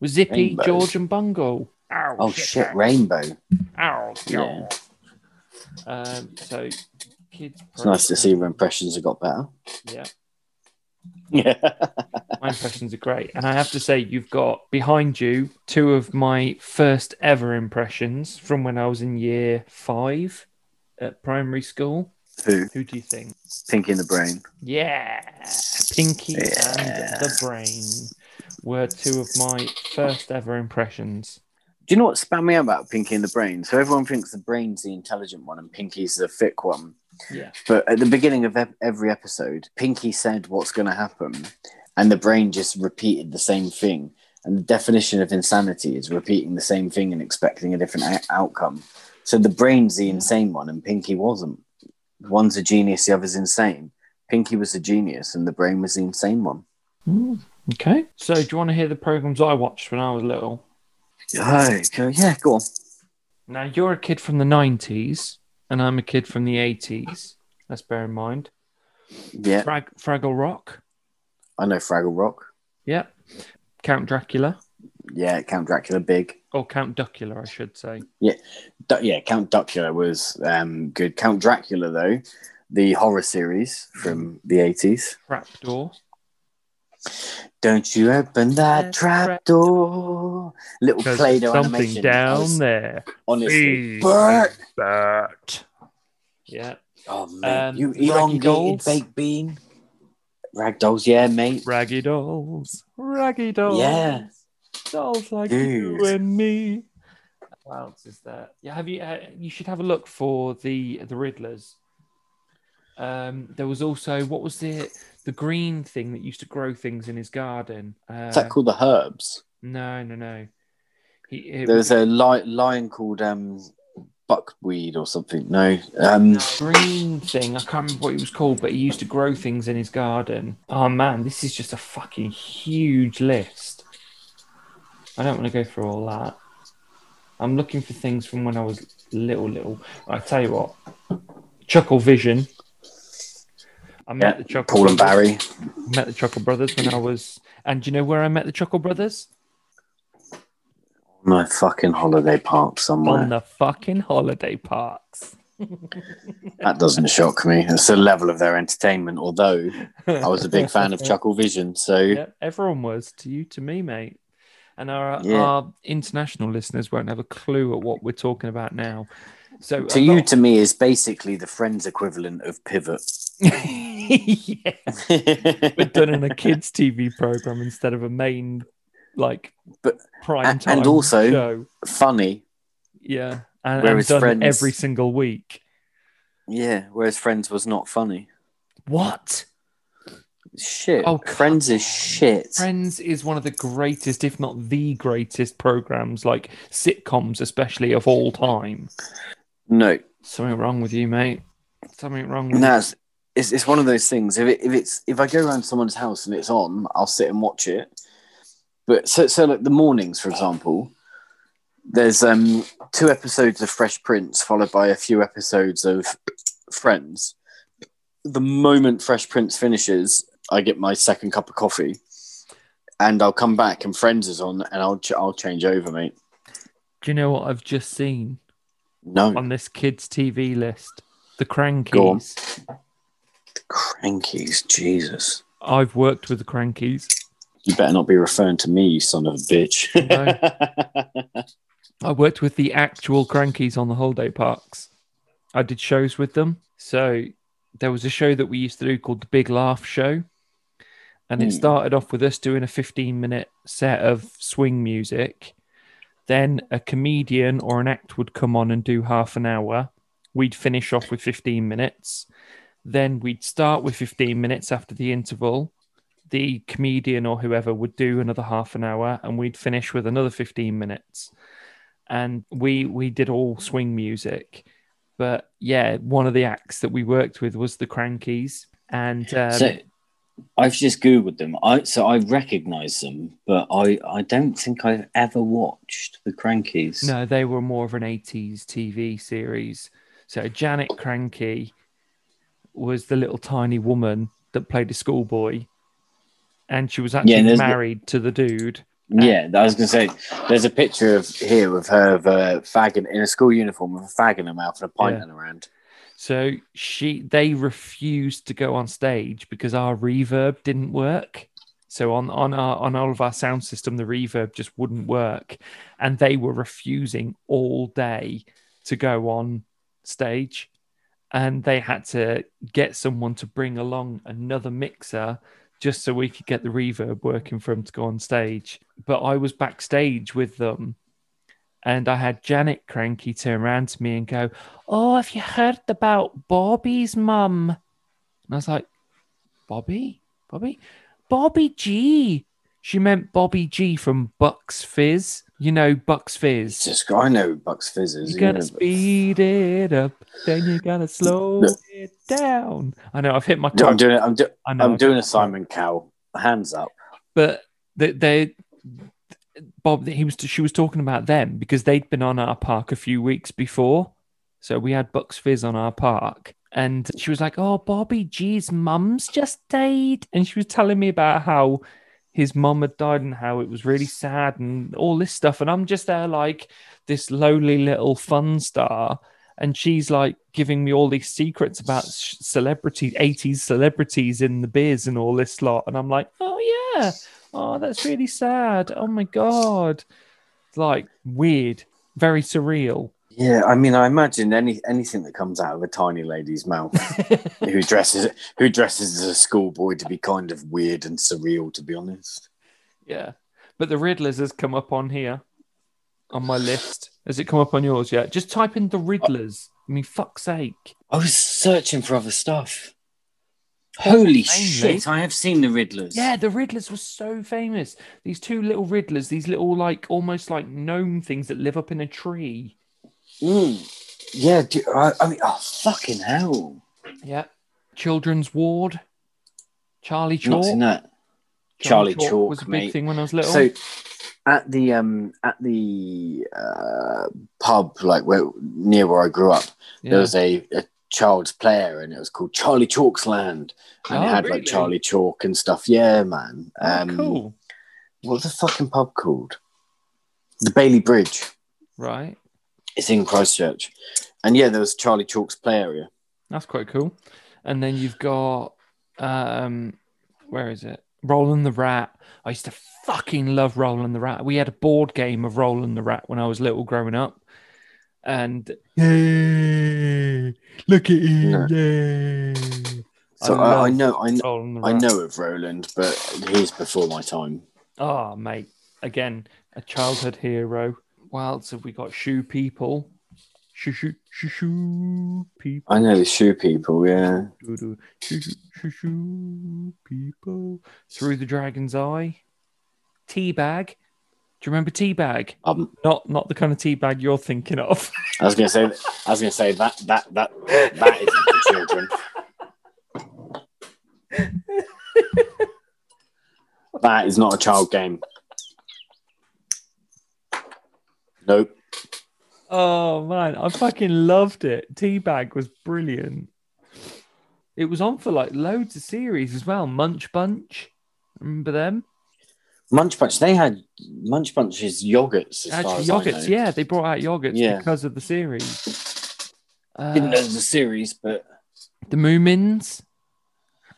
With Zippy, Rainbow. George, and Bungle. Ow, Oh shit, Rainbow. Ow, Yeah. Um, so, kids. It's nice to see your impressions have got better. Yeah, Yeah. (laughs) my impressions are great. And I have to say, you've got behind you two of my first ever impressions from when I was in year five at primary school. Who? Who do you think? Pinky in the brain. Yeah, Pinky and the Brain were two of my first ever impressions. Do you know what spam me out about Pinky in the brain? So everyone thinks the brain's the intelligent one and Pinky's the thick one. Yeah. But at the beginning of every episode, Pinky said what's going to happen, and the brain just repeated the same thing. And the definition of insanity is repeating the same thing and expecting a different o- outcome. So the brain's the insane one, and Pinky wasn't. One's a genius, the other's insane. Pinky was a genius, and the brain was the insane one. Mm, okay. So, do you want to hear the programs I watched when I was little? Oh, yeah, go on. Now, you're a kid from the 90s, and I'm a kid from the 80s. Let's bear in mind. Yeah, Frag- Fraggle Rock. I know Fraggle Rock. Yeah. Count Dracula. Yeah, Count Dracula, big. Or Count Duckula, I should say. Du- yeah, Count Dracula was um, good. Count Dracula, though, the horror series from the 80s. Trapdoor. Don't you open that That trap trap door. Little 'Cause Play Doh something animation. I down was- there. Honestly. Please, Bert! Bert. Yeah. Oh, man. Um, you Raggy elongated Dolls. baked bean. Rag dolls, yeah, mate. Raggy dolls. Raggy dolls. Yeah. Dolls like you and me. What else is there? Yeah, have you? Uh, you should have a look for the the Riddlers. Um, there was also what was the the green thing that used to grow things in his garden? Uh, Is that called the Herbs? no, no, no. He, it There was a li- lion called um, Buckweed or something. No. Um, green thing. I can't remember what it was called, but he used to grow things in his garden. Oh man, this is just a fucking huge list. I don't want to go through all that. I'm looking for things from when I was little, little. I tell you what, Chuckle Vision. I met yeah, the Chuckle Paul and Brothers. Barry. Met the Chuckle Brothers when I was, and do you know where I met the Chuckle Brothers? On My fucking holiday park somewhere. On the fucking holiday parks. (laughs) That doesn't shock me. It's the level of their entertainment. Although I was a big fan of (laughs) Chuckle Vision, so Yeah, everyone was to you, to me, mate. And our Yeah. our international listeners won't have a clue at what we're talking about now. So to you, lot- to me, is basically the Friends equivalent of Pivot. (laughs) (laughs) yeah, (laughs) but done in a kids' TV program instead of a main like But- prime time and also- show. Funny, Yeah, and, and Whereas done Friends- every single week. yeah. Whereas Friends was not funny. What? Shit. Oh, Friends is shit. Friends is one of the greatest, if not the greatest, programs like sitcoms, especially of all time. No, Something wrong with you, mate. Something wrong with no. It's, it's it's one of those things. If it, if it's if I go around someone's house and it's on, I'll sit and watch it. But so so like the mornings, for example, there's um two episodes of Fresh Prince followed by a few episodes of Friends. The moment Fresh Prince finishes, I get my second cup of coffee, and I'll come back and Friends is on, and I'll ch- I'll change over, mate. Do you know what I've just seen No, on this kids' TV list? The Krankies. On. Krankies, Jesus. I've worked with the Krankies. You better not be referring to me, you son of a bitch. (laughs) I worked with the actual Krankies on the holiday parks. I did shows with them. So there was a show that we used to do called the Big Laugh Show. And it Hmm. started off with us doing a 15 minute set of swing music. Then a comedian or an act would come on and do half an hour. We'd finish off with 15 minutes. Then we'd start with 15 minutes after the interval. The comedian or whoever would do another half an hour and we'd finish with another 15 minutes. And we we did all swing music. But yeah, one of the acts that we worked with was the Krankies. And um, so I've just googled them. I so I recognise them, but I I don't think I've ever watched the Krankies. No, they were more of an 80s TV series. So Janet Krankie was the little tiny woman that played a schoolboy. And she was actually there's- married to the dude. Yeah, I was gonna say there's a picture of here of her of a fag in, in a school uniform with a fag in her mouth and a pint Yeah. in her hand. So she they refused to go on stage because our reverb didn't work. So on on our on all of our sound system, the reverb just wouldn't work, and they were refusing all day to go on stage, and they had to get someone to bring along another mixer just so we could get the reverb working for them to go on stage. But I was backstage with them, and I had Janet Krankie turn around to me and go, Oh, have you heard about Bobby's mum? And I was like, Bobby? Bobby? Bobby G. She meant Bobby G from Bucks Fizz. You know Bucks Fizz. just I know Bucks Fizzes. You gotta yeah, but- speed it up, then you gotta (laughs) slow it down. I know I've hit my I'm doing it. I'm, do, I know I'm doing a Simon Cowell. Hands up. but they, they Bob he was she was talking about them because they'd been on our park a few weeks before. So we had Bucks Fizz on our park. And she was like, Oh, Bobby G's mum's just died. And she was telling me about how his mum had died and how it was really sad and all this stuff. And I'm just there like this lowly little fun star. And she's like giving me all these secrets about celebrities, 80s celebrities in the biz and all this lot. And I'm like, oh, yeah. Oh, that's really sad. Oh, my God. Like weird, very surreal. Yeah, I mean, I imagine any anything that comes out of a tiny lady's mouth (laughs) who dresses who dresses as a schoolboy to be kind of weird and surreal. To be honest, Yeah. But the Riddlers has come up on here on my list. Has it come up on yours yet? Just type in the Riddlers. I mean, fuck's sake. I was searching for other stuff. Holy shit! I have seen the Riddlers. Yeah, the Riddlers were so famous. These two little Riddlers, these little, like, almost like gnome things that live up in a tree. Mm. Yeah. Do, I, I mean, oh fucking hell! Yeah. Children's Ward. Charlie Chalk. Not seen Chalk. that. Charlie Chalk Chalk, was a big mate. thing when I was little. So at the um at the uh, pub like where near where I grew up, there was a, a child's player and it was called Charlie Chalk's Land. And it Oh, had really? like Charlie Chalk and stuff. Yeah, man. Oh, Um cool. what was the fucking pub called? The Bailey Bridge. Right. It's in Christchurch. And yeah, there was Charlie Chalk's play area. That's quite cool. And then you've got um where is it? Roland the Rat. I used to fucking love Roland the Rat. We had a board game of Roland the Rat when I was little growing up. And yay, look at him, yay. So I I, I know I know I know of Roland, but he's before my time. Oh, mate. Again, a childhood hero. What else have we got? Shoe people. Shoo shoo shoo shoo people. I know the shoe people, yeah. Shoo shoo shoo shoo shoo people. Through the dragon's eye. T-Bag. Do you remember T-Bag? Um Not not the kind of teabag you're thinking of. I was gonna say I was gonna say that that that that isn't for children. (laughs) that is not a child game. Nope. Oh man, I fucking loved it. T-Bag was brilliant. It was on for like loads of series as well. Munch Bunch. Remember them? Munch Bunch, they had Munch Bunch's yogurts Actually, yogurts, yeah, they brought out yogurts Yeah. because of the series. Uh, Didn't know was a series, but the Moomins.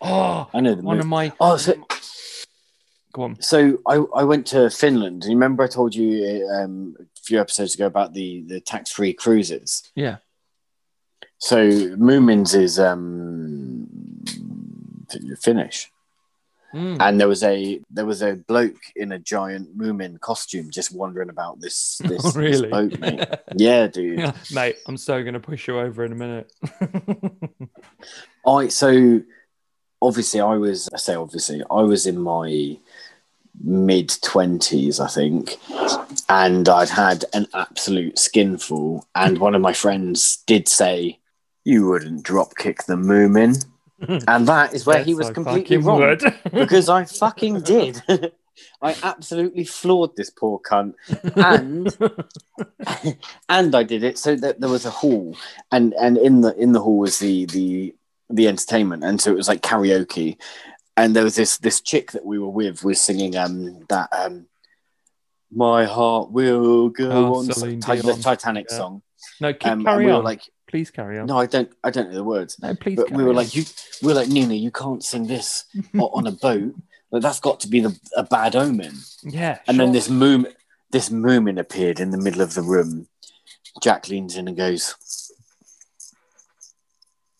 Oh, I know the one movie. of my. Oh, so Go on. So I, I went to Finland. You remember I told you um, few episodes ago about the, the tax free cruises. Yeah. So Moomins is um, Finnish, Mm. and there was a there was a bloke in a giant Moomin costume just wandering about this (laughs) this, Oh, this boat, mate. (laughs) Yeah, dude. Yeah, (laughs) mate, I'm so going to push you over in a minute. I so obviously I was I say obviously I was in my mid twenties I think. And I'd had an absolute skinful and one of my friends did say you wouldn't drop kick the Moomin (laughs) and that is where he was I completely wrong. (laughs) (laughs) because I fucking did. I absolutely floored this poor cunt. And and I did it so that there was a hall, and and in the in the hall was the the the entertainment, and so it was like karaoke, and there was this this chick that we were with was singing um that um my heart will go Oh, on Celine the. Titanic Yeah. song. no, keep Um, carry we on. were like, please carry on. no, I don't I don't know the words, No, please. but carry we were on. like you we were like Nina, you can't sing this on a (laughs) boat. Like, that's got to be the, a bad omen. yeah. And then this moom, this moomin appeared in the middle of the room. Jack leans in and goes,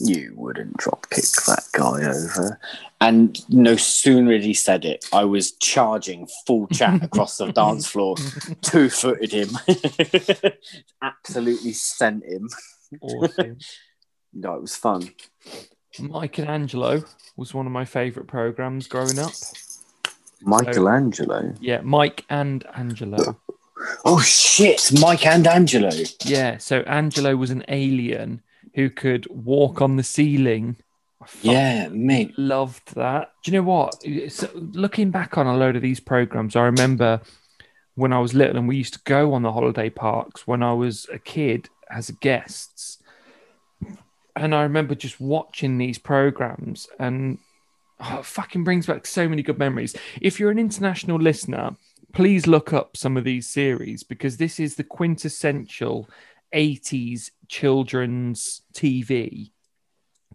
"You wouldn't drop kick that guy over." And no sooner had he said it, I was charging full chat (laughs) across the dance floor, two footed him, (laughs) absolutely sent him. awesome. (laughs) No, it was fun. Mike and Angelo was one of my favourite programs growing up. Michelangelo. Yeah, Mike and Angelo. Oh shit, Mike and Angelo. Yeah, so Angelo was an alien who could walk on the ceiling. Yeah, mate. loved that. Do you know what? So looking back on a load of these programs, I remember when I was little and we used to go on the holiday parks when I was a kid as guests. And I remember just watching these programs and oh, it fucking brings back so many good memories. If you're an international listener, please look up some of these series because this is the quintessential 80s children's TV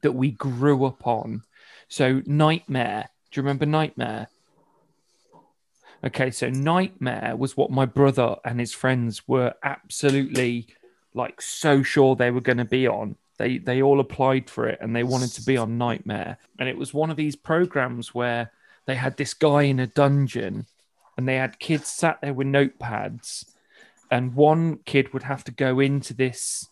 that we grew up on. So, Knightmare. Do you remember Knightmare? Okay, so Knightmare was what my brother and his friends were absolutely like so sure they were going to be on. They they all applied for it and they wanted to be on Knightmare. And it was one of these programs where they had this guy in a dungeon and they had kids sat there with notepads and one kid would have to go into this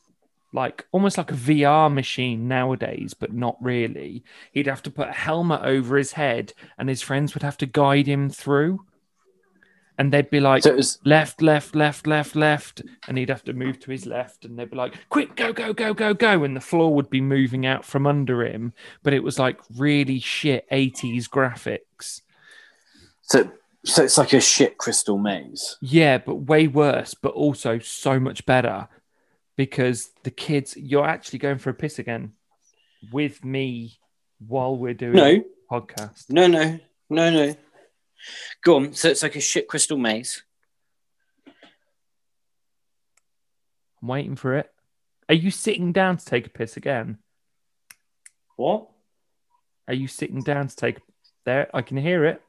like almost like a VR machine nowadays, but not really. He'd have to put a helmet over his head, and his friends would have to guide him through. And they'd be like, So was left, left, left, left, left. And he'd have to move to his left. And they'd be like, quick, go, go, go, go, go. And the floor would be moving out from under him. But it was like really shit 80s graphics. so so it's like a shit crystal maze. Yeah, but way worse, but also so much better because the kids, you're actually going for a piss again with me while we're doing No. podcast. No, no, no, no. Go on. So it's like a shit crystal maze. I'm waiting for it. Are you sitting down to take a piss again? What? Are you sitting down to take there? I can hear it.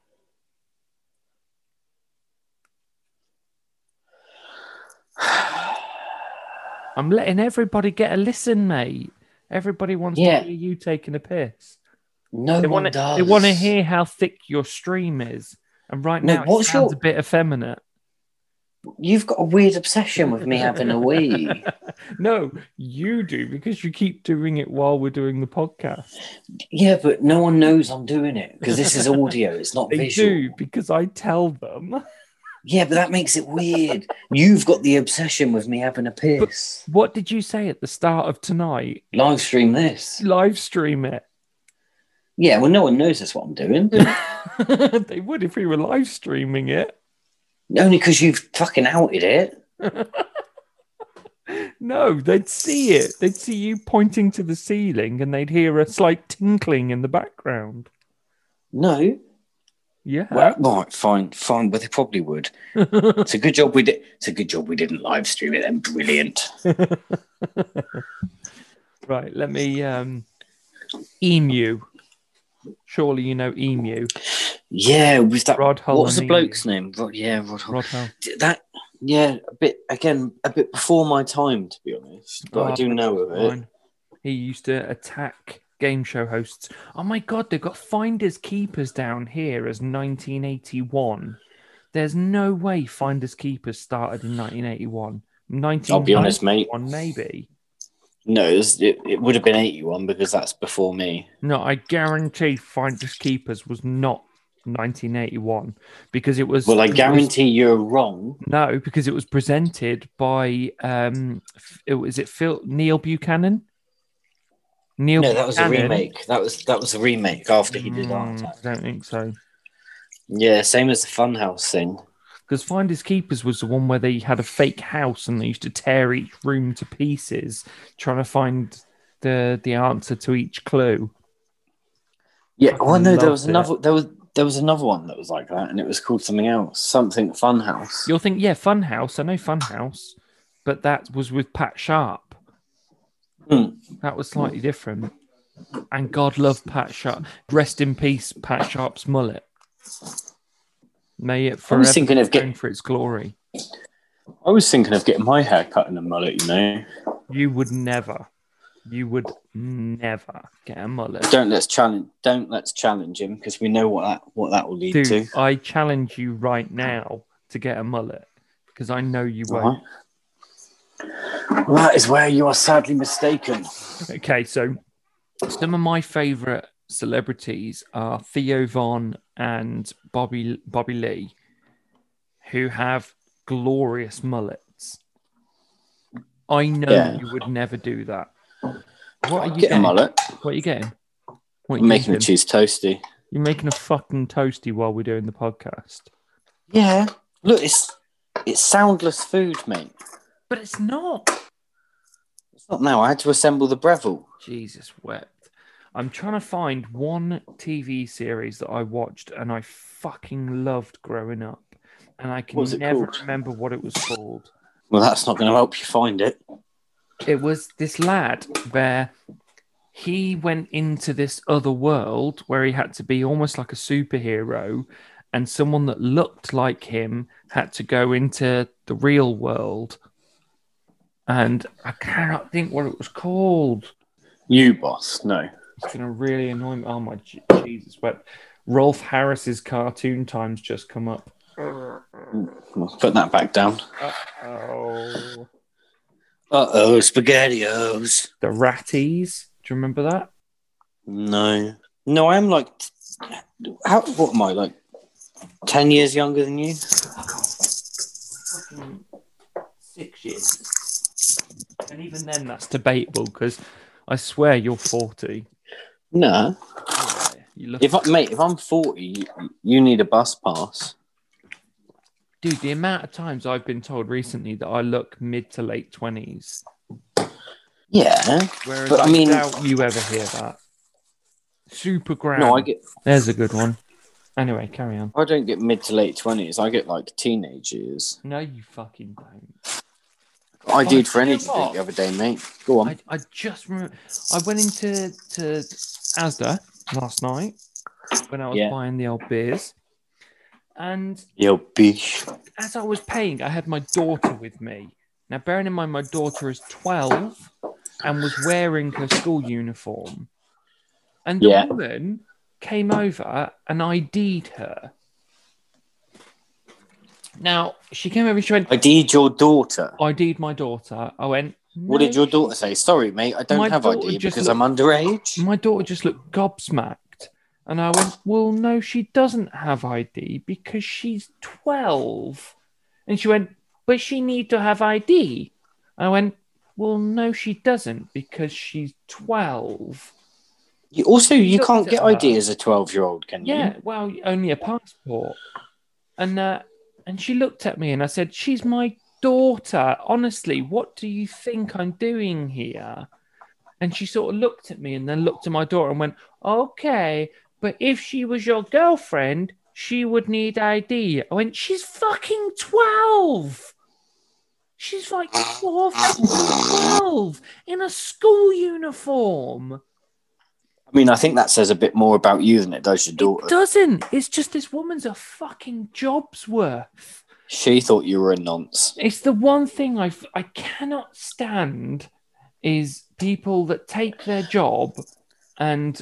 I'm letting everybody get a listen, mate. Everybody wants Yeah. to hear you taking a piss. No They one want to. does. They want to hear how thick your stream is. And right No, now, it sounds your- a bit effeminate. You've got a weird obsession with me having a wee. (laughs) no, you do because you keep doing it while we're doing the podcast. yeah, but no one knows I'm doing it because this is audio. It's not (laughs) They visual. do because I tell them. Yeah, but that makes it weird. You've got the obsession with me having a piss. What did you say at the start of tonight? Live stream this. Live stream it. Yeah, well, no one knows that's what I'm doing. (laughs) they would if we were live streaming it. Only because you've fucking outed it. (laughs) No, they'd see it. They'd see you pointing to the ceiling and they'd hear a slight tinkling in the background. No. Yeah. Well, right, fine, fine, but they probably would. It's a good job we did. It's a good job we didn't live stream it. Then brilliant. (laughs) Right, let me um Emu. Surely you know Emu. Yeah, with that. Rod Hull what was the and bloke's name? Rod, yeah, Rod. Hull. Rod Hull. That. Yeah, a bit again, a bit before my time, to be honest. But I Oh, do know of it. He used to attack game show hosts. Oh my god, they've got Finders Keepers down here as 1981. There's no way Finders Keepers started in 1981. 1991 I'll be honest, mate. maybe. No, it, it, would have been eighty-one because that's before me. No, I guarantee Finders Keepers was not 1981 because it was. Well, I it was- guarantee you're wrong. no, because it was presented by um, it was it Phil Neil Buchanan. Neil. No, that was a remake. That was that was a remake after he did Mm, Art I don't think so. Yeah, same as the Funhouse thing. Because Finders Keepers was the one where they had a fake house and they used to tear each room to pieces, trying to find the the answer to each clue. Yeah, well, no, there was it. another. There was there was another one that was like that, and it was called something else, something Funhouse. You'll think, yeah, Funhouse. I know Funhouse, but that was with Pat Sharp. Hmm. That was slightly different. And God love Pat Sharp. Rest in peace, Pat Sharp's mullet. May it forever I was thinking of getting for its glory. I was thinking of getting my hair cut in a mullet. You know, You would never, you would never get a mullet. don't let's challenge. Don't let's challenge him because we know what that what that will lead Dude, to. I challenge you right now to get a mullet because I know you won't. Right. Well, that is where you are sadly mistaken. Okay, so some of my favorite celebrities are Theo Von and Bobby Bobby Lee, who have glorious mullets. I know Yeah. you would never do that. What are you Get a getting? mullet. What are you getting? What are you I'm making a making? cheese toasty. You're making a fucking toasty while we're doing the podcast. Yeah. Look, it's it's soundless food, mate. But it's not. It's not now. I had to assemble the Breville. Jesus wept. I'm trying to find one TV series that I watched and I fucking loved growing up. And I can What never called? remember what it was called. Well, that's not going to help you find it. It was this lad where he went into this other world where he had to be almost like a superhero, and someone that looked like him had to go into the real world. And I cannot think what it was called. You boss, no. It's gonna really annoy me. Oh my Je- Jesus! But Rolf Harris's cartoon times just come up. Well, put that back down. Uh oh, Uh oh, spaghettios. the Ratties. Do you remember that? No, no, I am like, how? What am I like? Ten years younger than you? Six years. And even then, that's debatable because I swear you're forty. No. Yeah, you look, If I, mate, if I'm forty, you, you need a bus pass. dude. The amount of times I've been told recently that I look mid to late twenties, Yeah. whereas But, I I, mean- doubt you ever hear that. Super grand. No, I get. There's a good one. Anyway, carry on. I don't get mid to late twenties. I get like teenage years. No, you fucking don't. I did for anything what? the other day, mate. Go on. I, I just remember I went into to Asda last night when I was Yeah. buying the old beers, and Yo, bish. as I was paying, I had my daughter with me. Now, bearing in mind, my daughter is twelve and was wearing her school uniform, and the Yeah. woman came over and ID'd her. Now she came over and she went, I did your daughter. ID'd my daughter. I went. What did your daughter say? Sorry, mate, I don't My have daughter ID just because I'm underage. My daughter just looked gobsmacked. And I went, Well, no, she doesn't have ID because she's 12. And she went, But she need to have ID. I went, Well, no, she doesn't because she's 12. You, also, you Looked can't at get her. ID as a 12 year old, can you? Yeah, well, only a passport. And uh, and she looked at me and I said, She's my daughter. Honestly, what do you think I'm doing here? And she sort of looked at me and then looked at my daughter and went, Okay, but if she was your girlfriend, she would need ID. I went, She's fucking 12. She's like 12, 12 in a school uniform. I mean, I think that says a bit more about you than it does your daughter. It doesn't. It's just this woman's a fucking job's worth. She thought you were a nonce. It's the one thing I I cannot stand is people that take their job and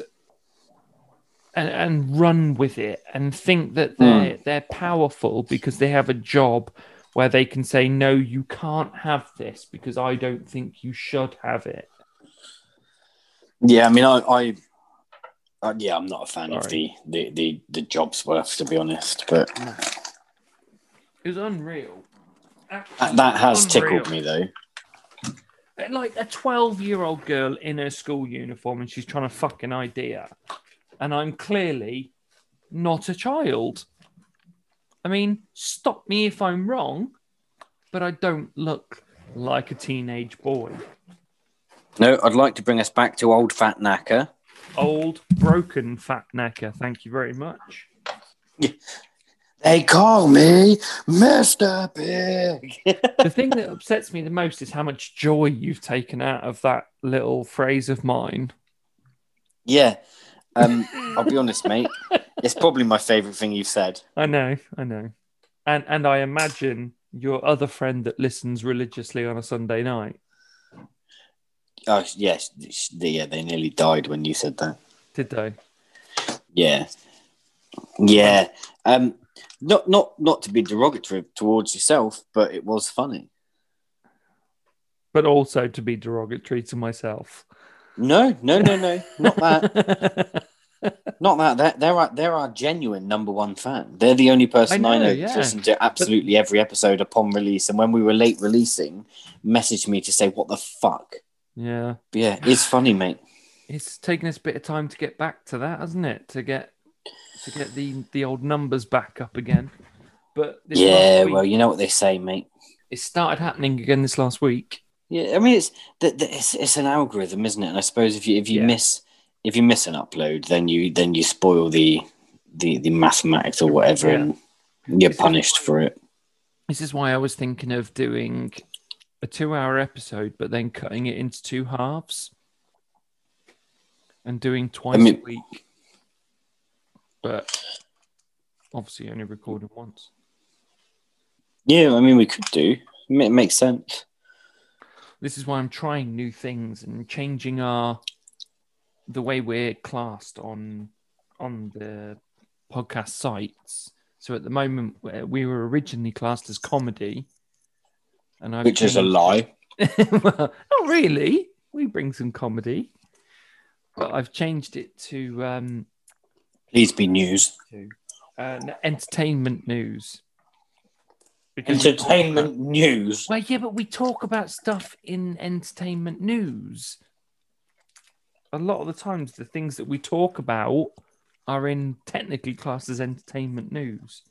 and, and run with it and think that hmm. they're they're powerful because they have a job where they can say no you can't have this because I don't think you should have it. Yeah, I mean, I, I uh, yeah, I'm not a fan of the, the the the job's worth, to be honest. But It was unreal. that, that has Unreal. tickled me, though. like a 12 year old girl in her school uniform and she's trying to fucking idea and i'm clearly not a child i mean stop me if i'm wrong but i don't look like a teenage boy No, I'd like to bring us back to old fat knacker. Old broken fat necker. thank you very much They call me Mr. Big. the thing that upsets me the most is how much joy you've taken out of that little phrase of mine yeah, um, I'll be honest, mate. It's probably my favourite thing you've said. I know, I know. And and I imagine your other friend that listens religiously on a Sunday night. Oh yes, yeah, they nearly died when you said that. Did they? Yeah, yeah. Um, not not not to be derogatory towards yourself, but it was funny. But also to be derogatory to myself. No, no, no, no, not that. (laughs) Not that. They're, they're our, they're our genuine number one fan. They're the only person I I know, know, yeah. listened to absolutely every episode upon release. And when we were late releasing, messaged me to say, "What the fuck?" Yeah. But yeah, it's funny, mate. It's taken us a bit of time to get back to that, hasn't it? To get to get the the old numbers back up again. But this Yeah, week, well, you know what they say, mate. it started happening again this last week. Yeah, I mean it's the, the, it's it's an algorithm, isn't it? And I suppose if you if you Yeah. miss if you miss an upload, then you then you spoil the the the mathematics or whatever, Yeah. and you're This punished why- for it. This is why I was thinking of doing a two hour episode, but then cutting it into two halves and doing twice mean- a week. But obviously, only recording once. Yeah, I mean we could do. It makes sense. This is why I'm trying new things and changing our the way we're classed on on the podcast sites. So at the moment, we were originally classed as comedy, and I've Which is a lie. (laughs) well, not really. We bring some comedy, but I've changed it to um, Please be news. to uh, entertainment news. Because- Entertainment news. Well, yeah, but we talk about stuff in entertainment news. A lot of the times, the things that we talk about are in technically classed as entertainment news.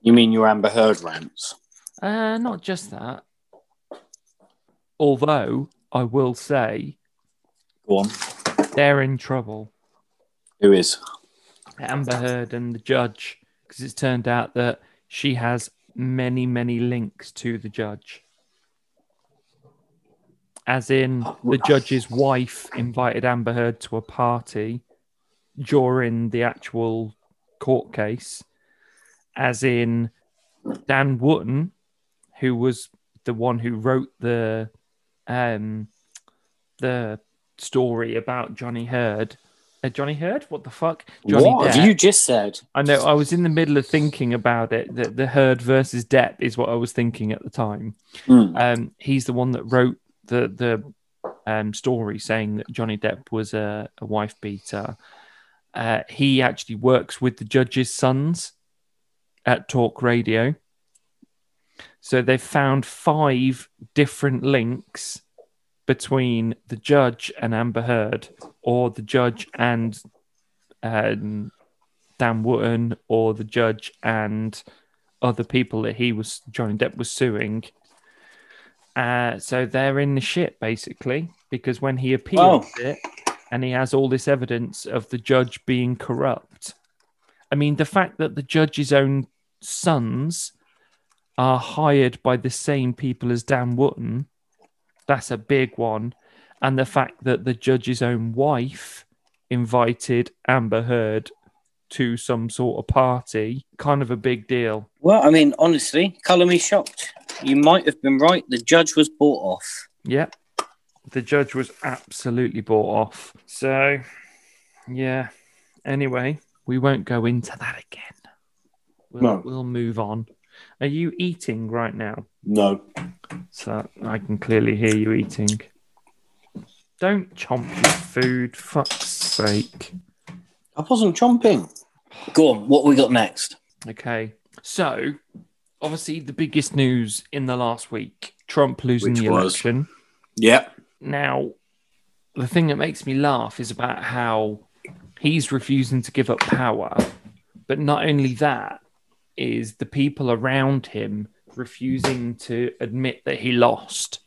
You mean your Amber Heard rants? Uh, not just that. Although I will say Go on. they're in trouble. Who is? Amber Heard and the judge, because it's turned out that she has many, many links to the judge. As in, the judge's wife invited Amber Heard to a party during the actual court case. As in, Dan Wootton, who was the one who wrote the um, the story about Johnny Hurd. Uh, Johnny Hurd? What the fuck? Johnny what Depp. have you just said? I know. I was in the middle of thinking about it. That the Hurd versus Depp is what I was thinking at the time. Hmm. Um, he's the one that wrote the the um, story saying that Johnny Depp was a, a wife beater. Uh, he actually works with the judge's sons at Talk Radio. So they've found five different links between the judge and Amber Heard, or the judge and um, Dan Wootton, or the judge and other people that he was Johnny Depp was suing. Uh, so they're in the shit basically because when he appeals it and he has all this evidence of the judge being corrupt. I mean, the fact that the judge's own sons are hired by the same people as Dan Wootton. That's a big one. And the fact that the judge's own wife invited Amber Heard to some sort of party, kind of a big deal. Well, I mean, honestly, colour me shocked. You might have been right. The judge was bought off. Yep. The judge was absolutely bought off. So, yeah. Anyway, we won't go into that again. We'll, No. we'll move on. Are you eating right now? No. So I can clearly hear you eating. Don't chomp your food, fuck's sake. I wasn't chomping. Go on, what we got next? Okay. So, obviously, the biggest news in the last week Trump losing Which the was? election. Yeah. Now, the thing that makes me laugh is about how he's refusing to give up power. But not only that, is the people around him refusing to admit that he lost.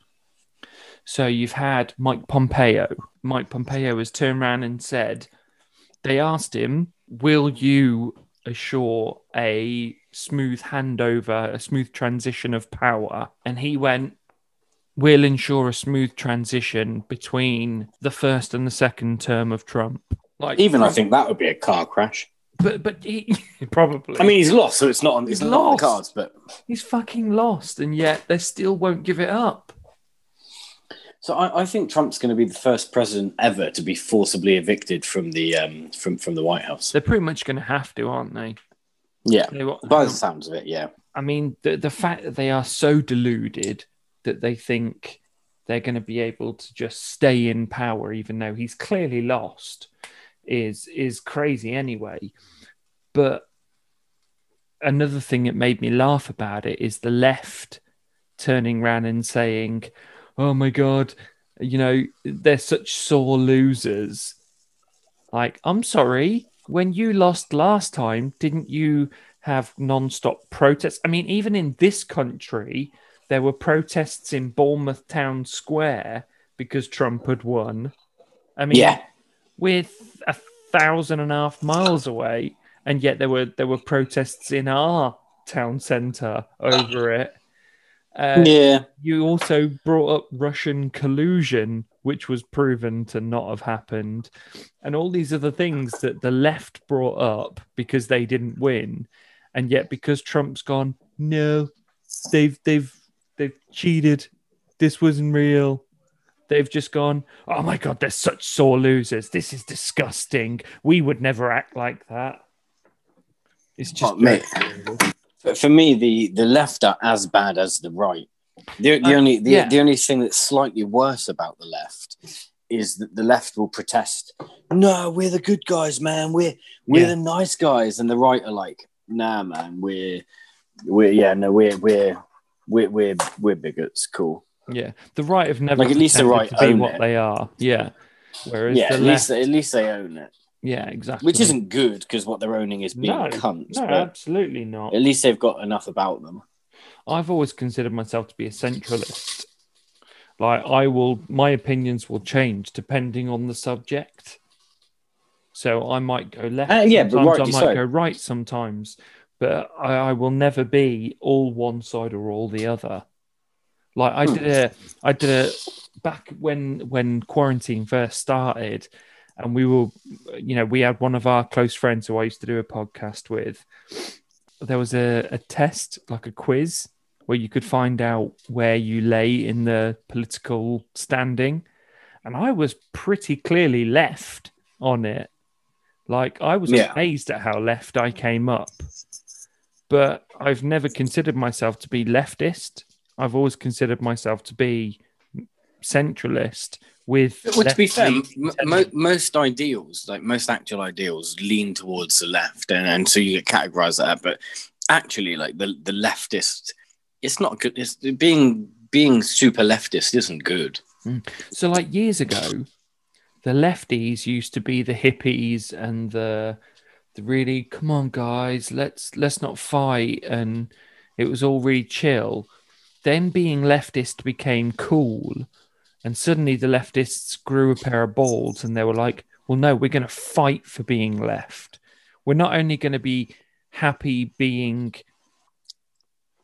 So you've had Mike Pompeo. Mike Pompeo has turned around and said, they asked him, Will you assure a smooth handover, a smooth transition of power? And he went, We'll ensure a smooth transition between the first and the second term of Trump. Like Even I think that would be a car crash. But but he (laughs) probably. I mean, he's lost, so it's not on, He's it's not on lost. the cards. But he's fucking lost, and yet they still won't give it up. so I, I think Trump's going to be the first president ever to be forcibly evicted from the um, from from the White House. They're pretty much going to have to, aren't they? Yeah, They wa- by the sounds of it, yeah. I mean, the the fact that they are so deluded that they think they're going to be able to just stay in power, even though he's clearly lost, is is crazy anyway. But another thing that made me laugh about it is the left turning around and saying, "Oh my god, you know they're such sore losers." Like, I'm sorry, when you lost last time, didn't you have non-stop protests? I mean, even in this country, there were protests in Bournemouth Town Square because Trump had won. I mean, Yeah. We're a thousand and a half miles away, and yet there were there were protests in our town centre over it. Uh, yeah. You also brought up Russian collusion, which was proven to not have happened, and all these other things that the left brought up because they didn't win, and yet because Trump's gone, no, they've they've they've cheated. This wasn't real. They've just gone, oh my god, they're such sore losers. This is disgusting. We would never act like that. It's just Oh, mate. But for me, the the left are as bad as the right. The, the Uh, only the, yeah. the only thing that's slightly worse about the left is that the left will protest. No, we're the good guys, man. We're we're Yeah. the nice guys, and the right are like, nah, man. We're we're yeah, no, we're we're we're we're, we're bigots. Cool. Yeah, the right have never Like, at least the right to be what it. they are. Yeah, whereas yeah, at left, least at least they own it, yeah, exactly. which isn't good because what they're owning is being no, cunts. no, absolutely not. at least they've got enough about them. I've always considered myself to be a centralist. Like I will, my opinions will change depending on the subject. So I might go left. Uh, yeah, but sometimes I might so. go right sometimes, but I, I will never be all one side or all the other. Like I Hmm. did a, I did a back when when quarantine first started, and we were, you know, we had one of our close friends who I used to do a podcast with. There was a, a test, like a quiz, where you could find out where you lay in the political standing. And I was pretty clearly left on it. Like, I was Yeah. amazed at how left I came up. But I've never considered myself to be leftist. I've always considered myself to be centralist with. Well, to be fair, left-leaning m- mo- most ideals, like most actual ideals, lean towards the left, and, and so you get categorized that. But actually, like the the leftist, it's not good. It's being being super leftist isn't good. Mm. So, like years ago, the lefties used to be the hippies and the the really come on guys, let's let's not fight, and it was all really chill. Then being leftist became cool, and suddenly the leftists grew a pair of balls, and they were like, "Well, no, we're going to fight for being left. We're not only going to be happy being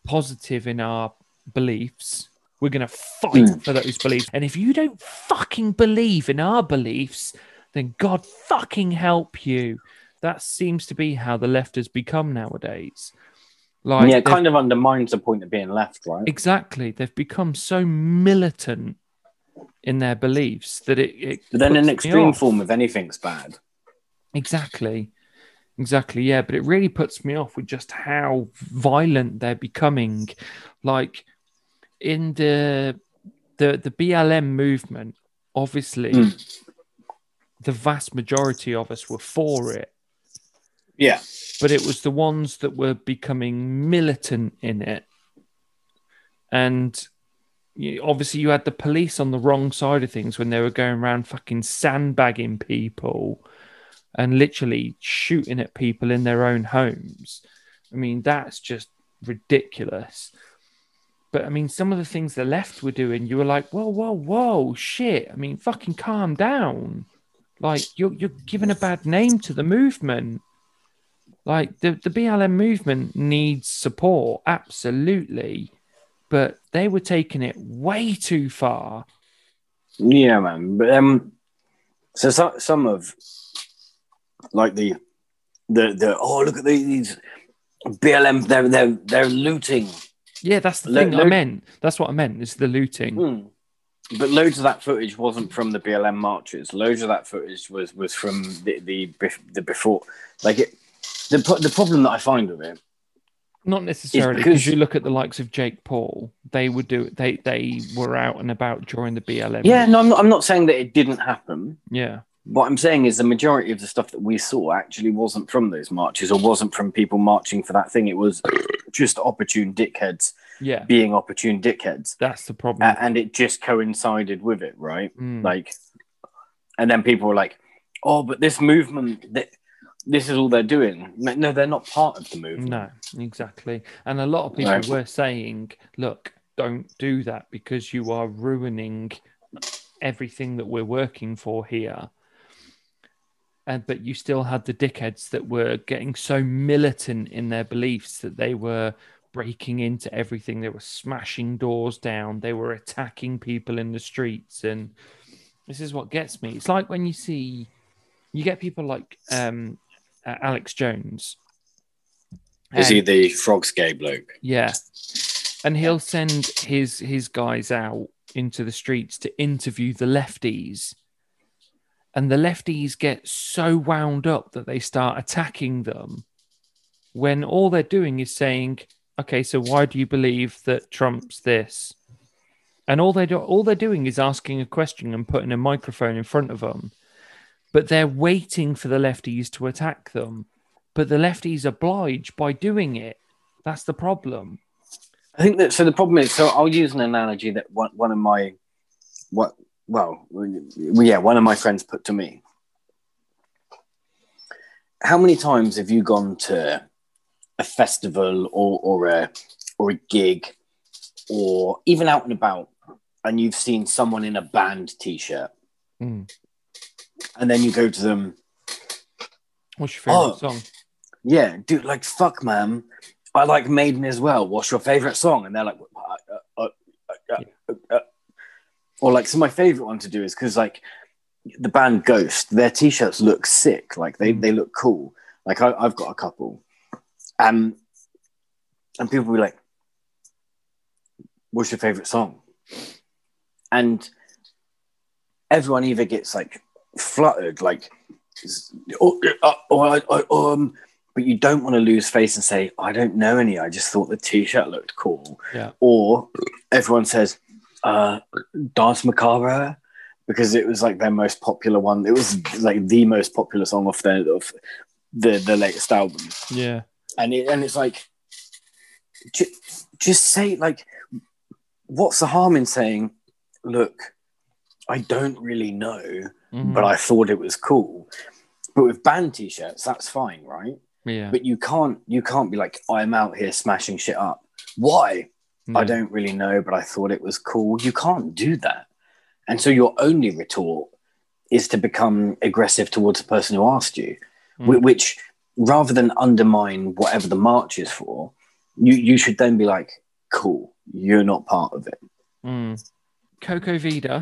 positive in our beliefs, we're going to fight Mm. for those beliefs. And if you don't fucking believe in our beliefs, then God fucking help you. That seems to be how the left has become nowadays. Like yeah, it kind of undermines the point of being left, right? exactly, they've become so militant in their beliefs that it. it But then an extreme form of anything's bad. Exactly. Exactly. Yeah. But it really puts me off with just how violent they're becoming. Like in the the the BLM movement, obviously Mm. the vast majority of us were for it. Yeah. But it was the ones that were becoming militant in it. And you, obviously you had the police on the wrong side of things when they were going around fucking sandbagging people and literally shooting at people in their own homes. I mean, that's just ridiculous. But I mean, some of the things the left were doing, you were like, whoa, whoa, whoa, shit. I mean, fucking calm down. Like you're you're giving a bad name to the movement. Like the, the BLM movement needs support, absolutely. But they were taking it way too far. Yeah, man. But um, so some some of like the the the oh look at these BLM they're they're they're looting. Yeah, that's the Lo- thing I meant. That's what I meant, is the looting. Hmm. But loads of that footage wasn't from the BLM marches. Loads of that footage was was from the the, the before. Like it, the the problem that I find with it. Not necessarily because- because you look at the likes of Jake Paul, they would do they they were out and about during the BLM. Yeah, no, I'm not, I'm not saying that it didn't happen. Yeah. What I'm saying is the majority of the stuff that we saw actually wasn't from those marches or wasn't from people marching for that thing. It was just opportune dickheads Yeah. being opportune dickheads. That's the problem. A- and it just coincided with it, right? Mm. Like, and then people were like, "Oh, but this movement, th- this is all they're doing." No, no, they're not part of the movement. No, exactly. And a lot of people Right. were saying, look, don't do that because you are ruining everything that we're working for here. And but you still had the dickheads that were getting so militant in their beliefs that they were breaking into everything. They were smashing doors down. They were attacking people in the streets. And this is what gets me. It's like when you see, you get people like um, uh, Alex Jones. Is And- he the frogs gay bloke? yeah. And he'll send his his guys out into the streets to interview the lefties. And the lefties get so wound up that they start attacking them when all they're doing is saying, okay, so why do you believe that Trump's this? And all they do, all they're doing is asking a question and putting a microphone in front of them. But they're waiting for the lefties to attack them. But the lefties oblige by doing it. That's the problem. I think that so. The problem is, so I'll use an analogy that one, one of my what well, yeah, one of my friends put to me. How many times have you gone to a festival or or a or a gig or even out and about and you've seen someone in a band t-shirt Mm. And then you go to them. What's your favorite Oh. song? yeah dude like fuck man. I like maiden as well. What's your favorite song? And they're like uh, uh, uh, uh, uh, uh. or like so my favorite one to do is because like the band ghost their t-shirts look sick. Like they, Mm. they look cool. Like I, i've got a couple. Um and people be like what's your favorite song? And everyone either gets like fluttered like or, uh, or, I- I- um but you don't want to lose face and say i don't know any i just thought the t-shirt looked cool Yeah. or everyone says uh dance macabre because it was like their most popular one it was like the most popular song off their of the the latest album Yeah. and it, and it's like ju- just say like what's the harm in saying look i don't really know Mhm. but i thought it was cool but with band t-shirts that's fine right yeah. but you can't you can't be like i'm out here smashing shit up why i don't really know but i thought it was cool you can't do that and so your only retort is to become aggressive towards the person who asked you Mm. which rather than undermine whatever the march is for you you should then be like, cool, you're not part of it. Mm. Coco Vida,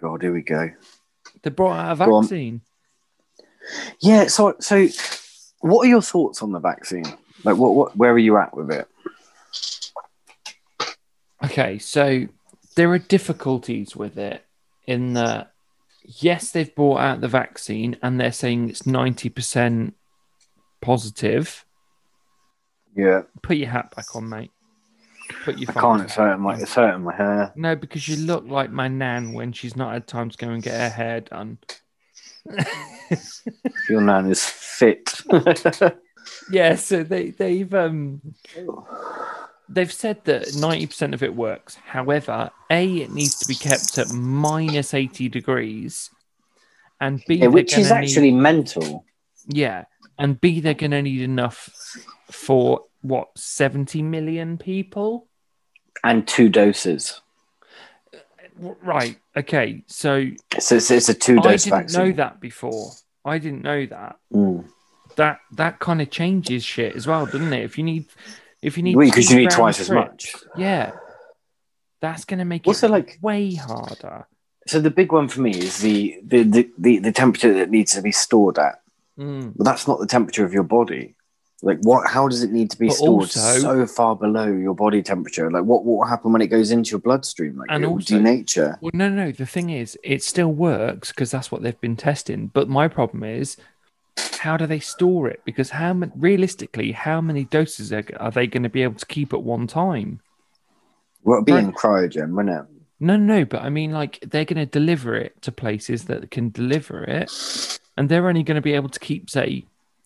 God, here we go. they brought out a vaccine. Yeah. So so, what are your thoughts on the vaccine? Like, what what where are you at with it? Okay, so there are difficulties with it in that, yes, they've brought out the vaccine and they're saying it's 90% positive. Yeah, Put your hat back on, mate. Put your I can't. It's hurting my it's hurting my hair. No, because you look like my nan when she's not had time to go and get her hair done. (laughs) Your nan is fit. (laughs) yeah, so they they've um they've said that ninety percent of it works. However, a it needs to be kept at minus eighty degrees, and b yeah, which is gonna need- actually mental. yeah, and b they're going to need enough for what seventy million people. And two doses. Right. Okay. So So it's, it's a two I didn't vaccine. know that before. I didn't know that. Mm. That that kind of changes shit as well, doesn't it? If you need, if you need, because two you need twice as much. Yeah, that's going to make Also, it like- way harder. So the big one for me is the the, the, the the temperature that needs to be stored at. Mm. But that's not the temperature of your body. Like what? How does it need to be But stored also- so far below your body temperature? Like what? What will happen when it goes into your bloodstream? Like And it will also- denature. Well, no, no. The thing is, it still works because that's what they've been testing. But my problem is, how do they store it? Because how realistically, how many doses are, are they going to be able to keep at one time? Well, it'll be Right. in cryogen, wouldn't it? No, no, but I mean, like, they're going to deliver it to places that can deliver it, and they're only going to be able to keep, say,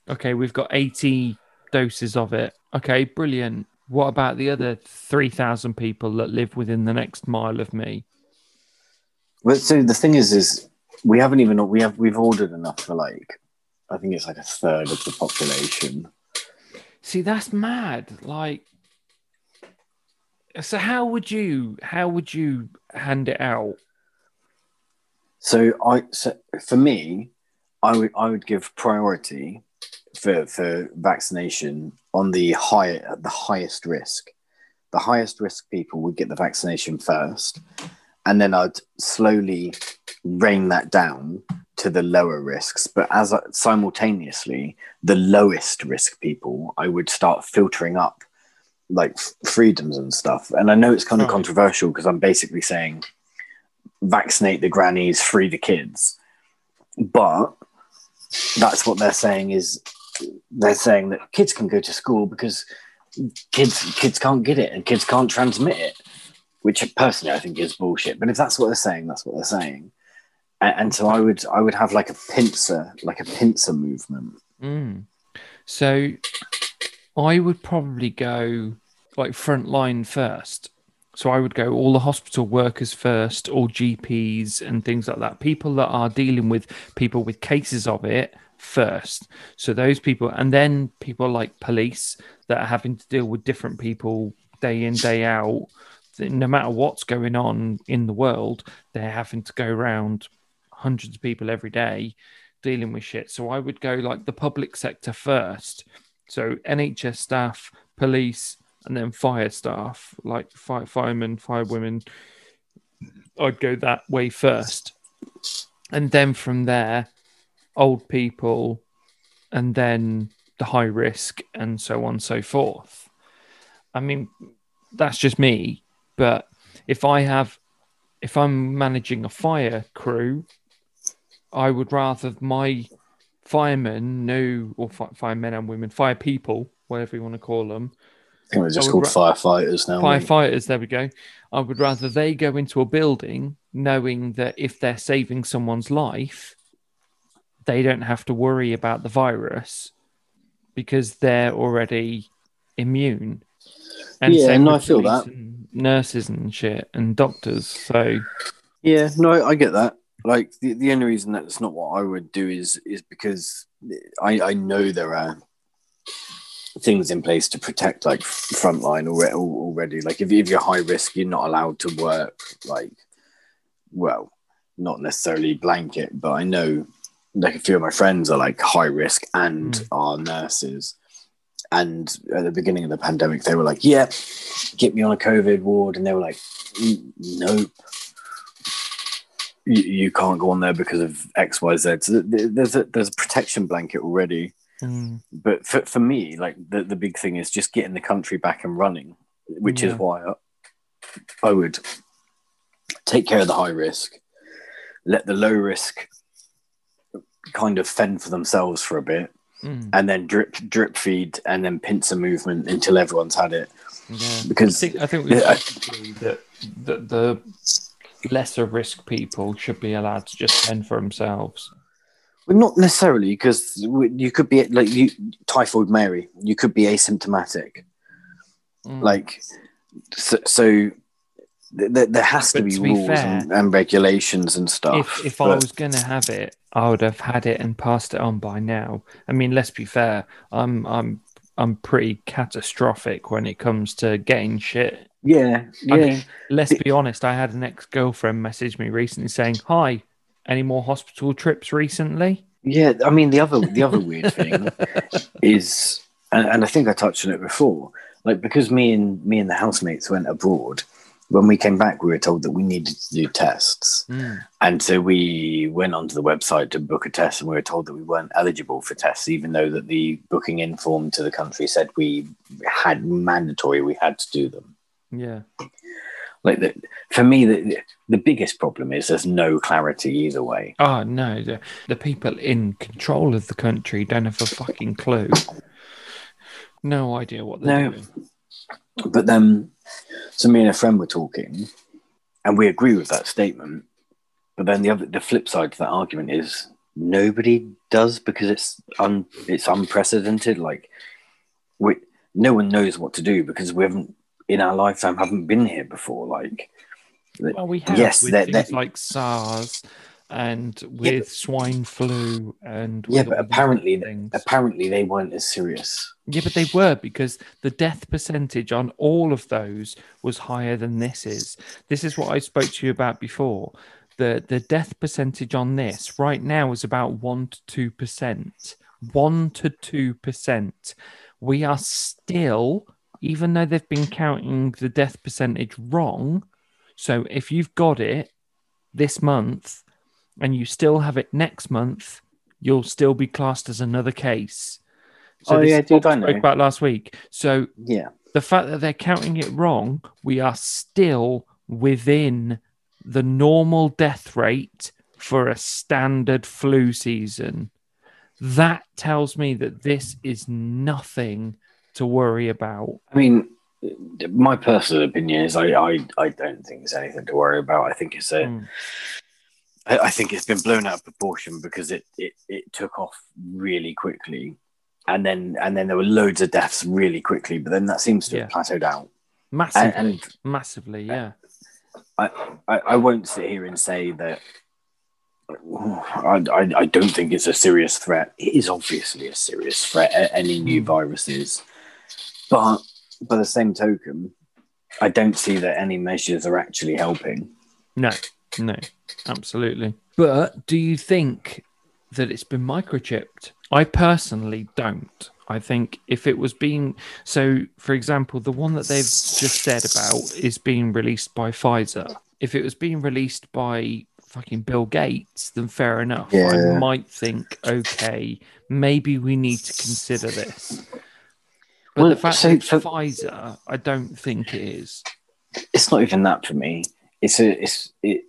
okay, we've got 80 doses of it. Okay, brilliant. What about the other 3,000 people that live within the next mile of me? But so the thing is, is we haven't even we have we've ordered enough for like I think it's like a third of the population. See, that's mad. Like, so how would you, how would you hand it out? So I so for me, I would I would give priority for for vaccination on the high the highest risk. The highest risk people would get the vaccination first, and then I'd slowly rein that down to the lower risks. But as I, simultaneously, the lowest risk people, I would start filtering up like freedoms and stuff. And I know it's kind of Right. controversial because I'm basically saying vaccinate the grannies, free the kids. But that's what they're saying is they're saying that kids can go to school because kids kids can't get it and kids can't transmit it, which personally I think is bullshit. But if that's what they're saying, that's what they're saying. And, and so I would I would have like a pincer, like a pincer movement. Mm. So I would probably go like front line first. So I would go all the hospital workers first, all GPs and things like that. People that are dealing with people with cases of it first. So those people, and then people like police that are having to deal with different people day in, day out. No matter what's going on in the world, they're having to go around hundreds of people every day dealing with shit. So I would go like the public sector first. So NHS staff, police, and then fire staff, like fire firemen, firewomen. I'd go that way first. And then from there, old people, and then the high risk, and so on and so forth. I mean, that's just me. But if I have, if I'm managing a fire crew, I would rather my firemen know, or fi- firemen and women, fire people, whatever you want to call them, I think we're just called would firefighters now. firefighters, there we go. I would rather they go into a building knowing that if they're saving someone's life, they don't have to worry about the virus because they're already immune. Yeah, same no, I feel that. and nurses and shit and doctors. So Yeah, no, I get that. Like the, the only reason that's not what I would do is is because I, I know there are things in place to protect like frontline already. Already, like if, if you're high risk, you're not allowed to work. Like, well, not necessarily blanket, but I know like a few of my friends are like high risk and Mm. are nurses, and at the beginning of the pandemic, they were like, "Yeah, get me on a COVID ward," and they were like, "Mm, "Nope." You, you can't go on there because of X, Y, Z. So there's a there's a protection blanket already. Mm, But for, for me, like the, the big thing is just getting the country back and running, which is why I, I would take care of the high risk, let the low risk kind of fend for themselves for a bit, mm, and then drip drip feed and then pincer movement until everyone's had it. yeah. Because I think I think we Yeah, I- both that the, the lesser risk people should be allowed to just fend for themselves. Well, not necessarily, because you could be like you typhoid Mary. You could be asymptomatic. Mm. Like, so, so th- th- there has to But be to be rules fair, and, and regulations and stuff. if if I was going to have it, I would have had it and passed it on by now. I mean, let's be fair. I'm I'm I'm pretty catastrophic when it comes to getting shit. yeah, I yeah, mean, let's be honest. I had an ex girlfriend message me recently saying, "Hi, any more hospital trips recently?" yeah. I mean, the other the other weird thing (laughs) is, and, and I think I touched on it before. Like because me and me and the housemates went abroad. When we came back, we were told that we needed to do tests. Mm, And so we went onto the website to book a test, and we were told that we weren't eligible for tests, even though that the booking in form to the country said we had mandatory, we had to do them. yeah, Like the, for me, the the biggest problem is there's no clarity either way. Oh no, the, the people in control of the country don't have a fucking clue. No idea what they're No. doing. But then, so me and a friend were talking, and we agree with that statement. But then the other, the flip side to that argument is nobody does because it's un, it's unprecedented. Like, we no one knows what to do because we haven't in our lifetime haven't been here before. Like, Well, we have Yes, with that- things that- like SARS and with swine flu and yeah, but apparently, things. apparently they weren't as serious. Yeah, but they were because the death percentage on all of those was higher than this is. This is what I spoke to you about before. The the death percentage on this right now is about one to two percent. One to two percent. We are still, even though they've been counting the death percentage wrong. So if you've got it this month and you still have it next month, you'll still be classed as another case. Oh, yeah, dude, I spoke know. about last week. So Yeah, the fact that they're counting it wrong, we are still within the normal death rate for a standard flu season. That tells me that this is nothing to worry about. I mean, my personal opinion is I, I, I don't think it's anything to worry about. I think it's a, Mm. I, I think it's been blown out of proportion because it, it, it took off really quickly, and then and then there were loads of deaths really quickly. But then that seems to have plateaued out. Massively, And, and massively, uh, yeah. I, I won't sit here and say that. I, I, I don't think it's a serious threat. It is obviously a serious threat. Any new hmm. viruses. but by the same token, I don't see that any measures are actually helping. No, no, absolutely. But do you think that it's been microchipped? I personally don't. I think if it was being so, for example, the one that they've just said about is being released by Pfizer. If it was being released by fucking Bill Gates, then fair enough. I might think, okay, maybe we need to consider this. But Well, the fact so that it's for- Pfizer, I don't think it is. It's not even that for me. It's a it's it, it,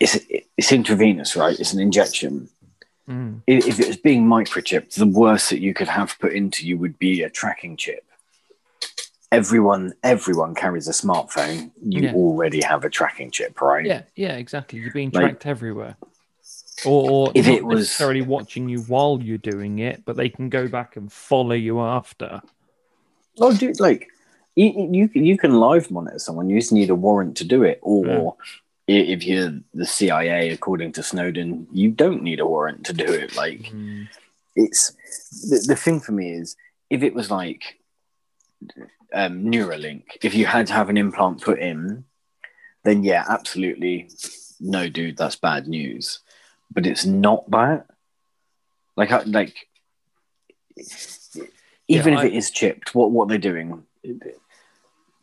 it's it's intravenous, right? It's an injection. Mm. If it was being microchipped, the worst that you could have put into you would be a tracking chip. Everyone, everyone carries a smartphone. You Yeah. already have a tracking chip, right? Yeah, yeah, exactly. You're being Like- tracked everywhere. Or, or If not it was- necessarily watching you while you're doing it, but they can go back and follow you after. Oh, dude, like you, you you can live monitor someone. You just need a warrant to do it, or i if you're the CIA, according to Snowden, you don't need a warrant to do it. Like Mm. it's the, the thing for me is if it was like um, Neuralink, if you had to have an implant put in, then yeah, absolutely, no, dude, that's bad news. But it's not that. Like, I, like even Yeah, if I- it is chipped, what what they're doing?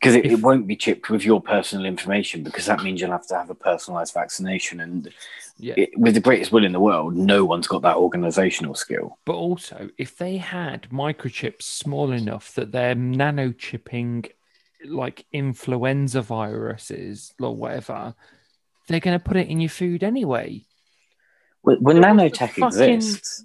Because it, it won't be chipped with your personal information because that means you'll have to have a personalized vaccination. And Yeah. it, with the greatest will in the world, no one's got that organizational skill. But also, if they had microchips small enough that they're nano chipping like influenza viruses or whatever, they're going to put it in your food anyway. When, when But what's the nanotech fucking- exists,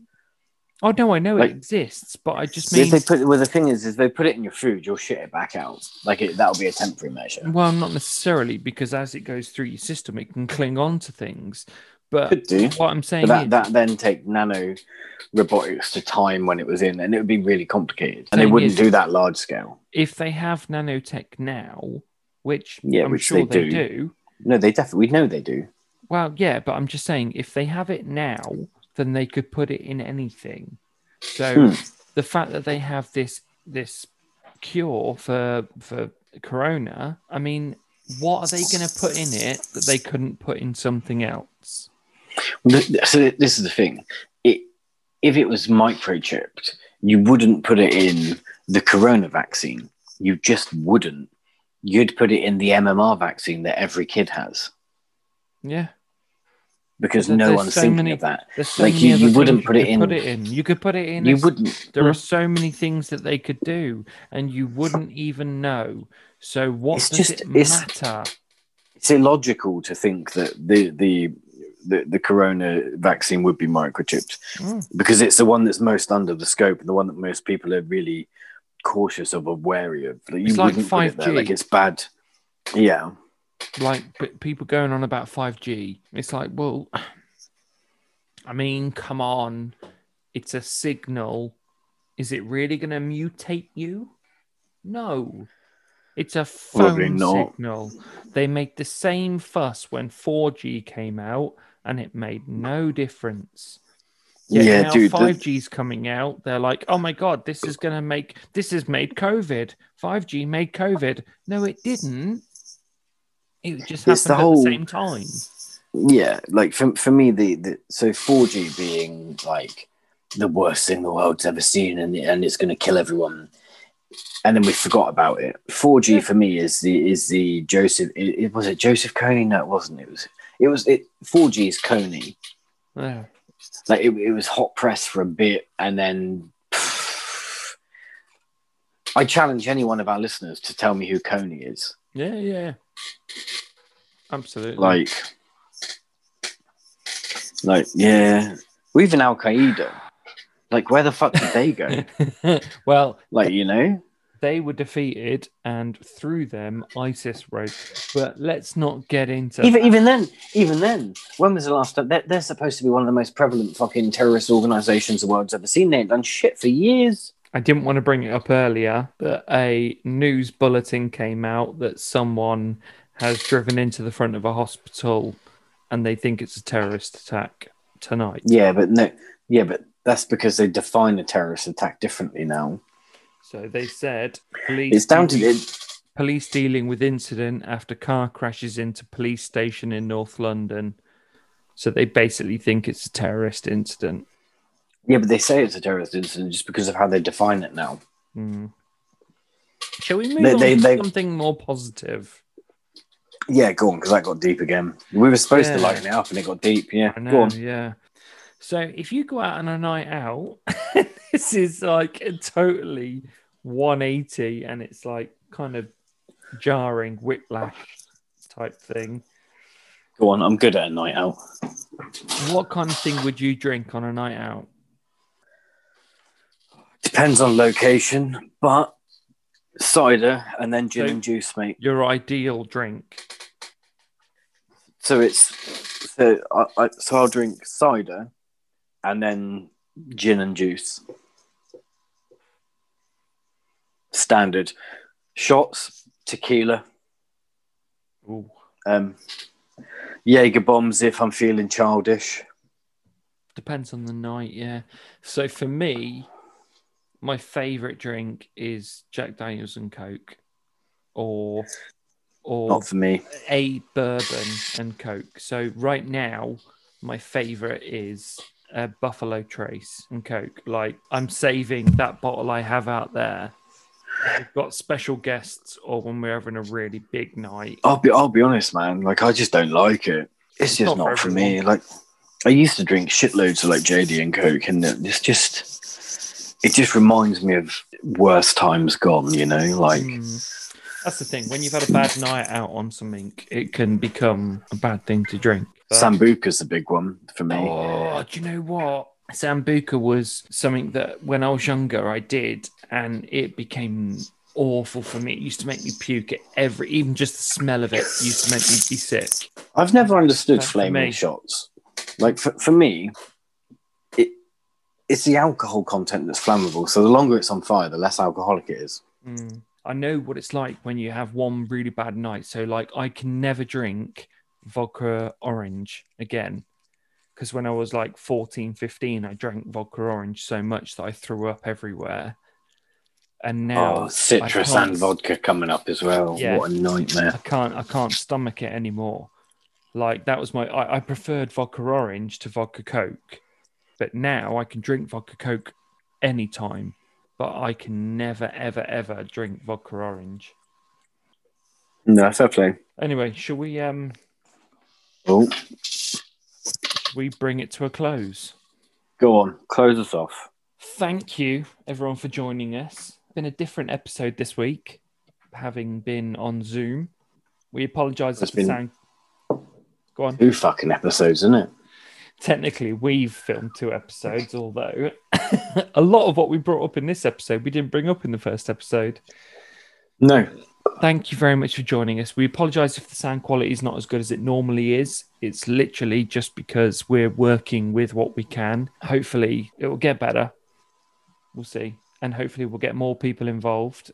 Oh no, I know Like- it exists, but I just mean, they put well, the thing is, is they put it in your food, you'll shit it back out. Like it, that'll be a temporary measure. well, not necessarily because as it goes through your system, it can cling on to things. But Could do. what I'm saying that, is, that then take nano robotics to time when it was in, and it would be really complicated. And they wouldn't is- do that large scale. if they have nanotech now, which Yeah, I'm which sure they they do. do, No, they definitely we know they do. Well, yeah, but I'm just saying if they have it now, then they could put it in anything. So Hmm. the fact that they have this this cure for for corona, I mean, what are they going to put in it that they couldn't put in something else? So this is the thing. It, if it was microchipped, you wouldn't put it in the corona vaccine. You just wouldn't. You'd put it in the MMR vaccine that every kid has Yeah, because But no one's so thinking many- of that. so Like, you- you wouldn't put it in- Put it in. You could put it in. You wouldn't. There are so many things that they could do, and you wouldn't even know. So what It's does just- it it's- matter? It's illogical to think that the the the, the corona vaccine would be microchipped Mm. because it's the one that's most under the scope and the one that most people are really cautious of or wary of. Like, you It's like wouldn't put it 5G. Like it's bad. Yeah. Like people going on about 5G. It's like, well, I mean, come on. It's a signal. Is it really going to mutate you? No. It's a phone signal. They made the same fuss when 4G came out and it made no difference. Yet Yeah, now dude, the- 5G's coming out. They're like, oh my God, this is going to make, this has made COVID. 5G made COVID. No, it didn't. It just It's happened the at whole- the same time. Yeah, like for for me, the, the so four G being like the worst thing the world's ever seen, and and it's going to kill everyone, and then we forgot about it. Four G Yeah. for me is the is the Joseph. It, it- was it Joseph Kony? No, it wasn't. It was it was it. Four G is Kony. Yeah. Like it, it was hot press for a bit, and then. I challenge any one of our listeners to tell me who Kony is. Yeah, yeah. Absolutely. Like, like, yeah, or even Al Qaeda. Like, where the fuck did they go? (laughs) well, like, you know, they were defeated, and through them, ISIS rose. But let's not get into even that. even then, even then, when was the last time? They're, they're supposed to be one of the most prevalent fucking terrorist organizations the world's ever seen. They ain't done shit for years. I didn't want to bring it up earlier, but a news bulletin came out that someone has driven into the front of a hospital, and they think it's a terrorist attack tonight. Yeah, but no, yeah, but that's because they define a terrorist attack differently now. So they said police. It's down to dealing- it. police dealing with incident after car crashes into police station in North London. So they basically think it's a terrorist incident. Yeah, but they say it's a terrorist incident just because of how they define it now. Hmm. Shall we move They- on they- to they- something more positive? Yeah, go on, because that got deep again. We were supposed to lighten it up, and it got deep. Yeah, I go on. yeah. So if you go out on a night out, (laughs) this is like a totally 180 and it's like kind of jarring whiplash type thing. Go on. I'm good at a night out. What kind of thing would you drink on a night out? Depends on location, but cider and then gin So- and juice, mate. Your ideal drink? So it's so I, I so I'll drink cider and then gin and juice. Standard shots, tequila, Ooh. um, Jaeger bombs if I'm feeling childish. Depends on the night, yeah. So for me, my favorite drink is Jack Daniels and Coke, or or Not for me. a bourbon and Coke. So right now, my favorite is a Buffalo Trace and Coke. Like I'm saving that bottle I have out there. We've got special guests or when we're having a really big night. I'll be I'll be honest, man. Like I just don't like it. It's, It's just not for not, for me. Like I used to drink shitloads of like JD and Coke, and it's just it just reminds me of worse times gone. You know, like Mm. That's the thing. When you've had a bad night out on something, it can become a bad thing to drink. But- Sambuca's the big one for me. Oh, do you know what? Sambuca was something that when I was younger I did, and it became awful for me. It used to make me puke at every, even just the smell of it used to make me be sick. I've never understood That's flaming shots. Like for, for me, it's the alcohol content that's flammable. So the longer it's on fire, the less alcoholic it is. Mm. I know what it's like when you have one really bad night. So, like, I can never drink vodka orange again. Because when I was like 14, 15, I drank vodka orange so much that I threw up everywhere. And now oh, citrus and vodka coming up as well. Yeah. What a nightmare. I can't I can't stomach it anymore. Like that was my I, I preferred vodka orange to vodka coke, but now I can drink vodka coke anytime, but I can never ever ever drink vodka orange. No, fair play. Anyway, shall we um Oh, we bring it to a close? go on, close us off. Thank you everyone for joining us. Been a different episode this week, having been on Zoom. We apologise if It's the been- sound. Go on. Two fucking episodes, isn't it? Technically we've filmed two episodes, although (laughs) a lot of what we brought up in this episode we didn't bring up in the first episode. No, Thank you very much for joining us. We apologize if the sound quality is not as good as it normally is. It's literally just because we're working with what we can. Hopefully, it will get better. We'll see. And hopefully, we'll get more people involved.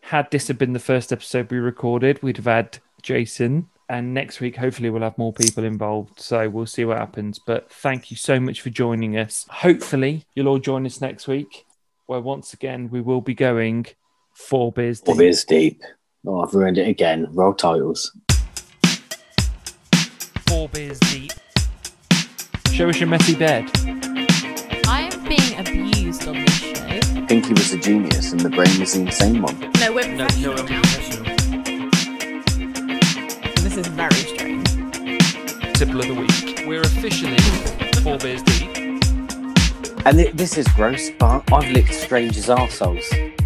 Had this have been the first episode we recorded, we'd have had Jason. And next week, hopefully, we'll have more people involved. So we'll see what happens. But thank you so much for joining us. Hopefully, you'll all join us next week, where once again, we will be going four beers Four deep. beers deep. Oh, I've ruined it again. Roll titles. Four beers deep. Show us your messy bed. I am being abused on this show. Pinky was a genius, and the brain was the insane one. No, we're no. now. This is very strange. Tipple of the week. We're officially four beers deep. And th- this is gross, but I've licked strangers' arseholes.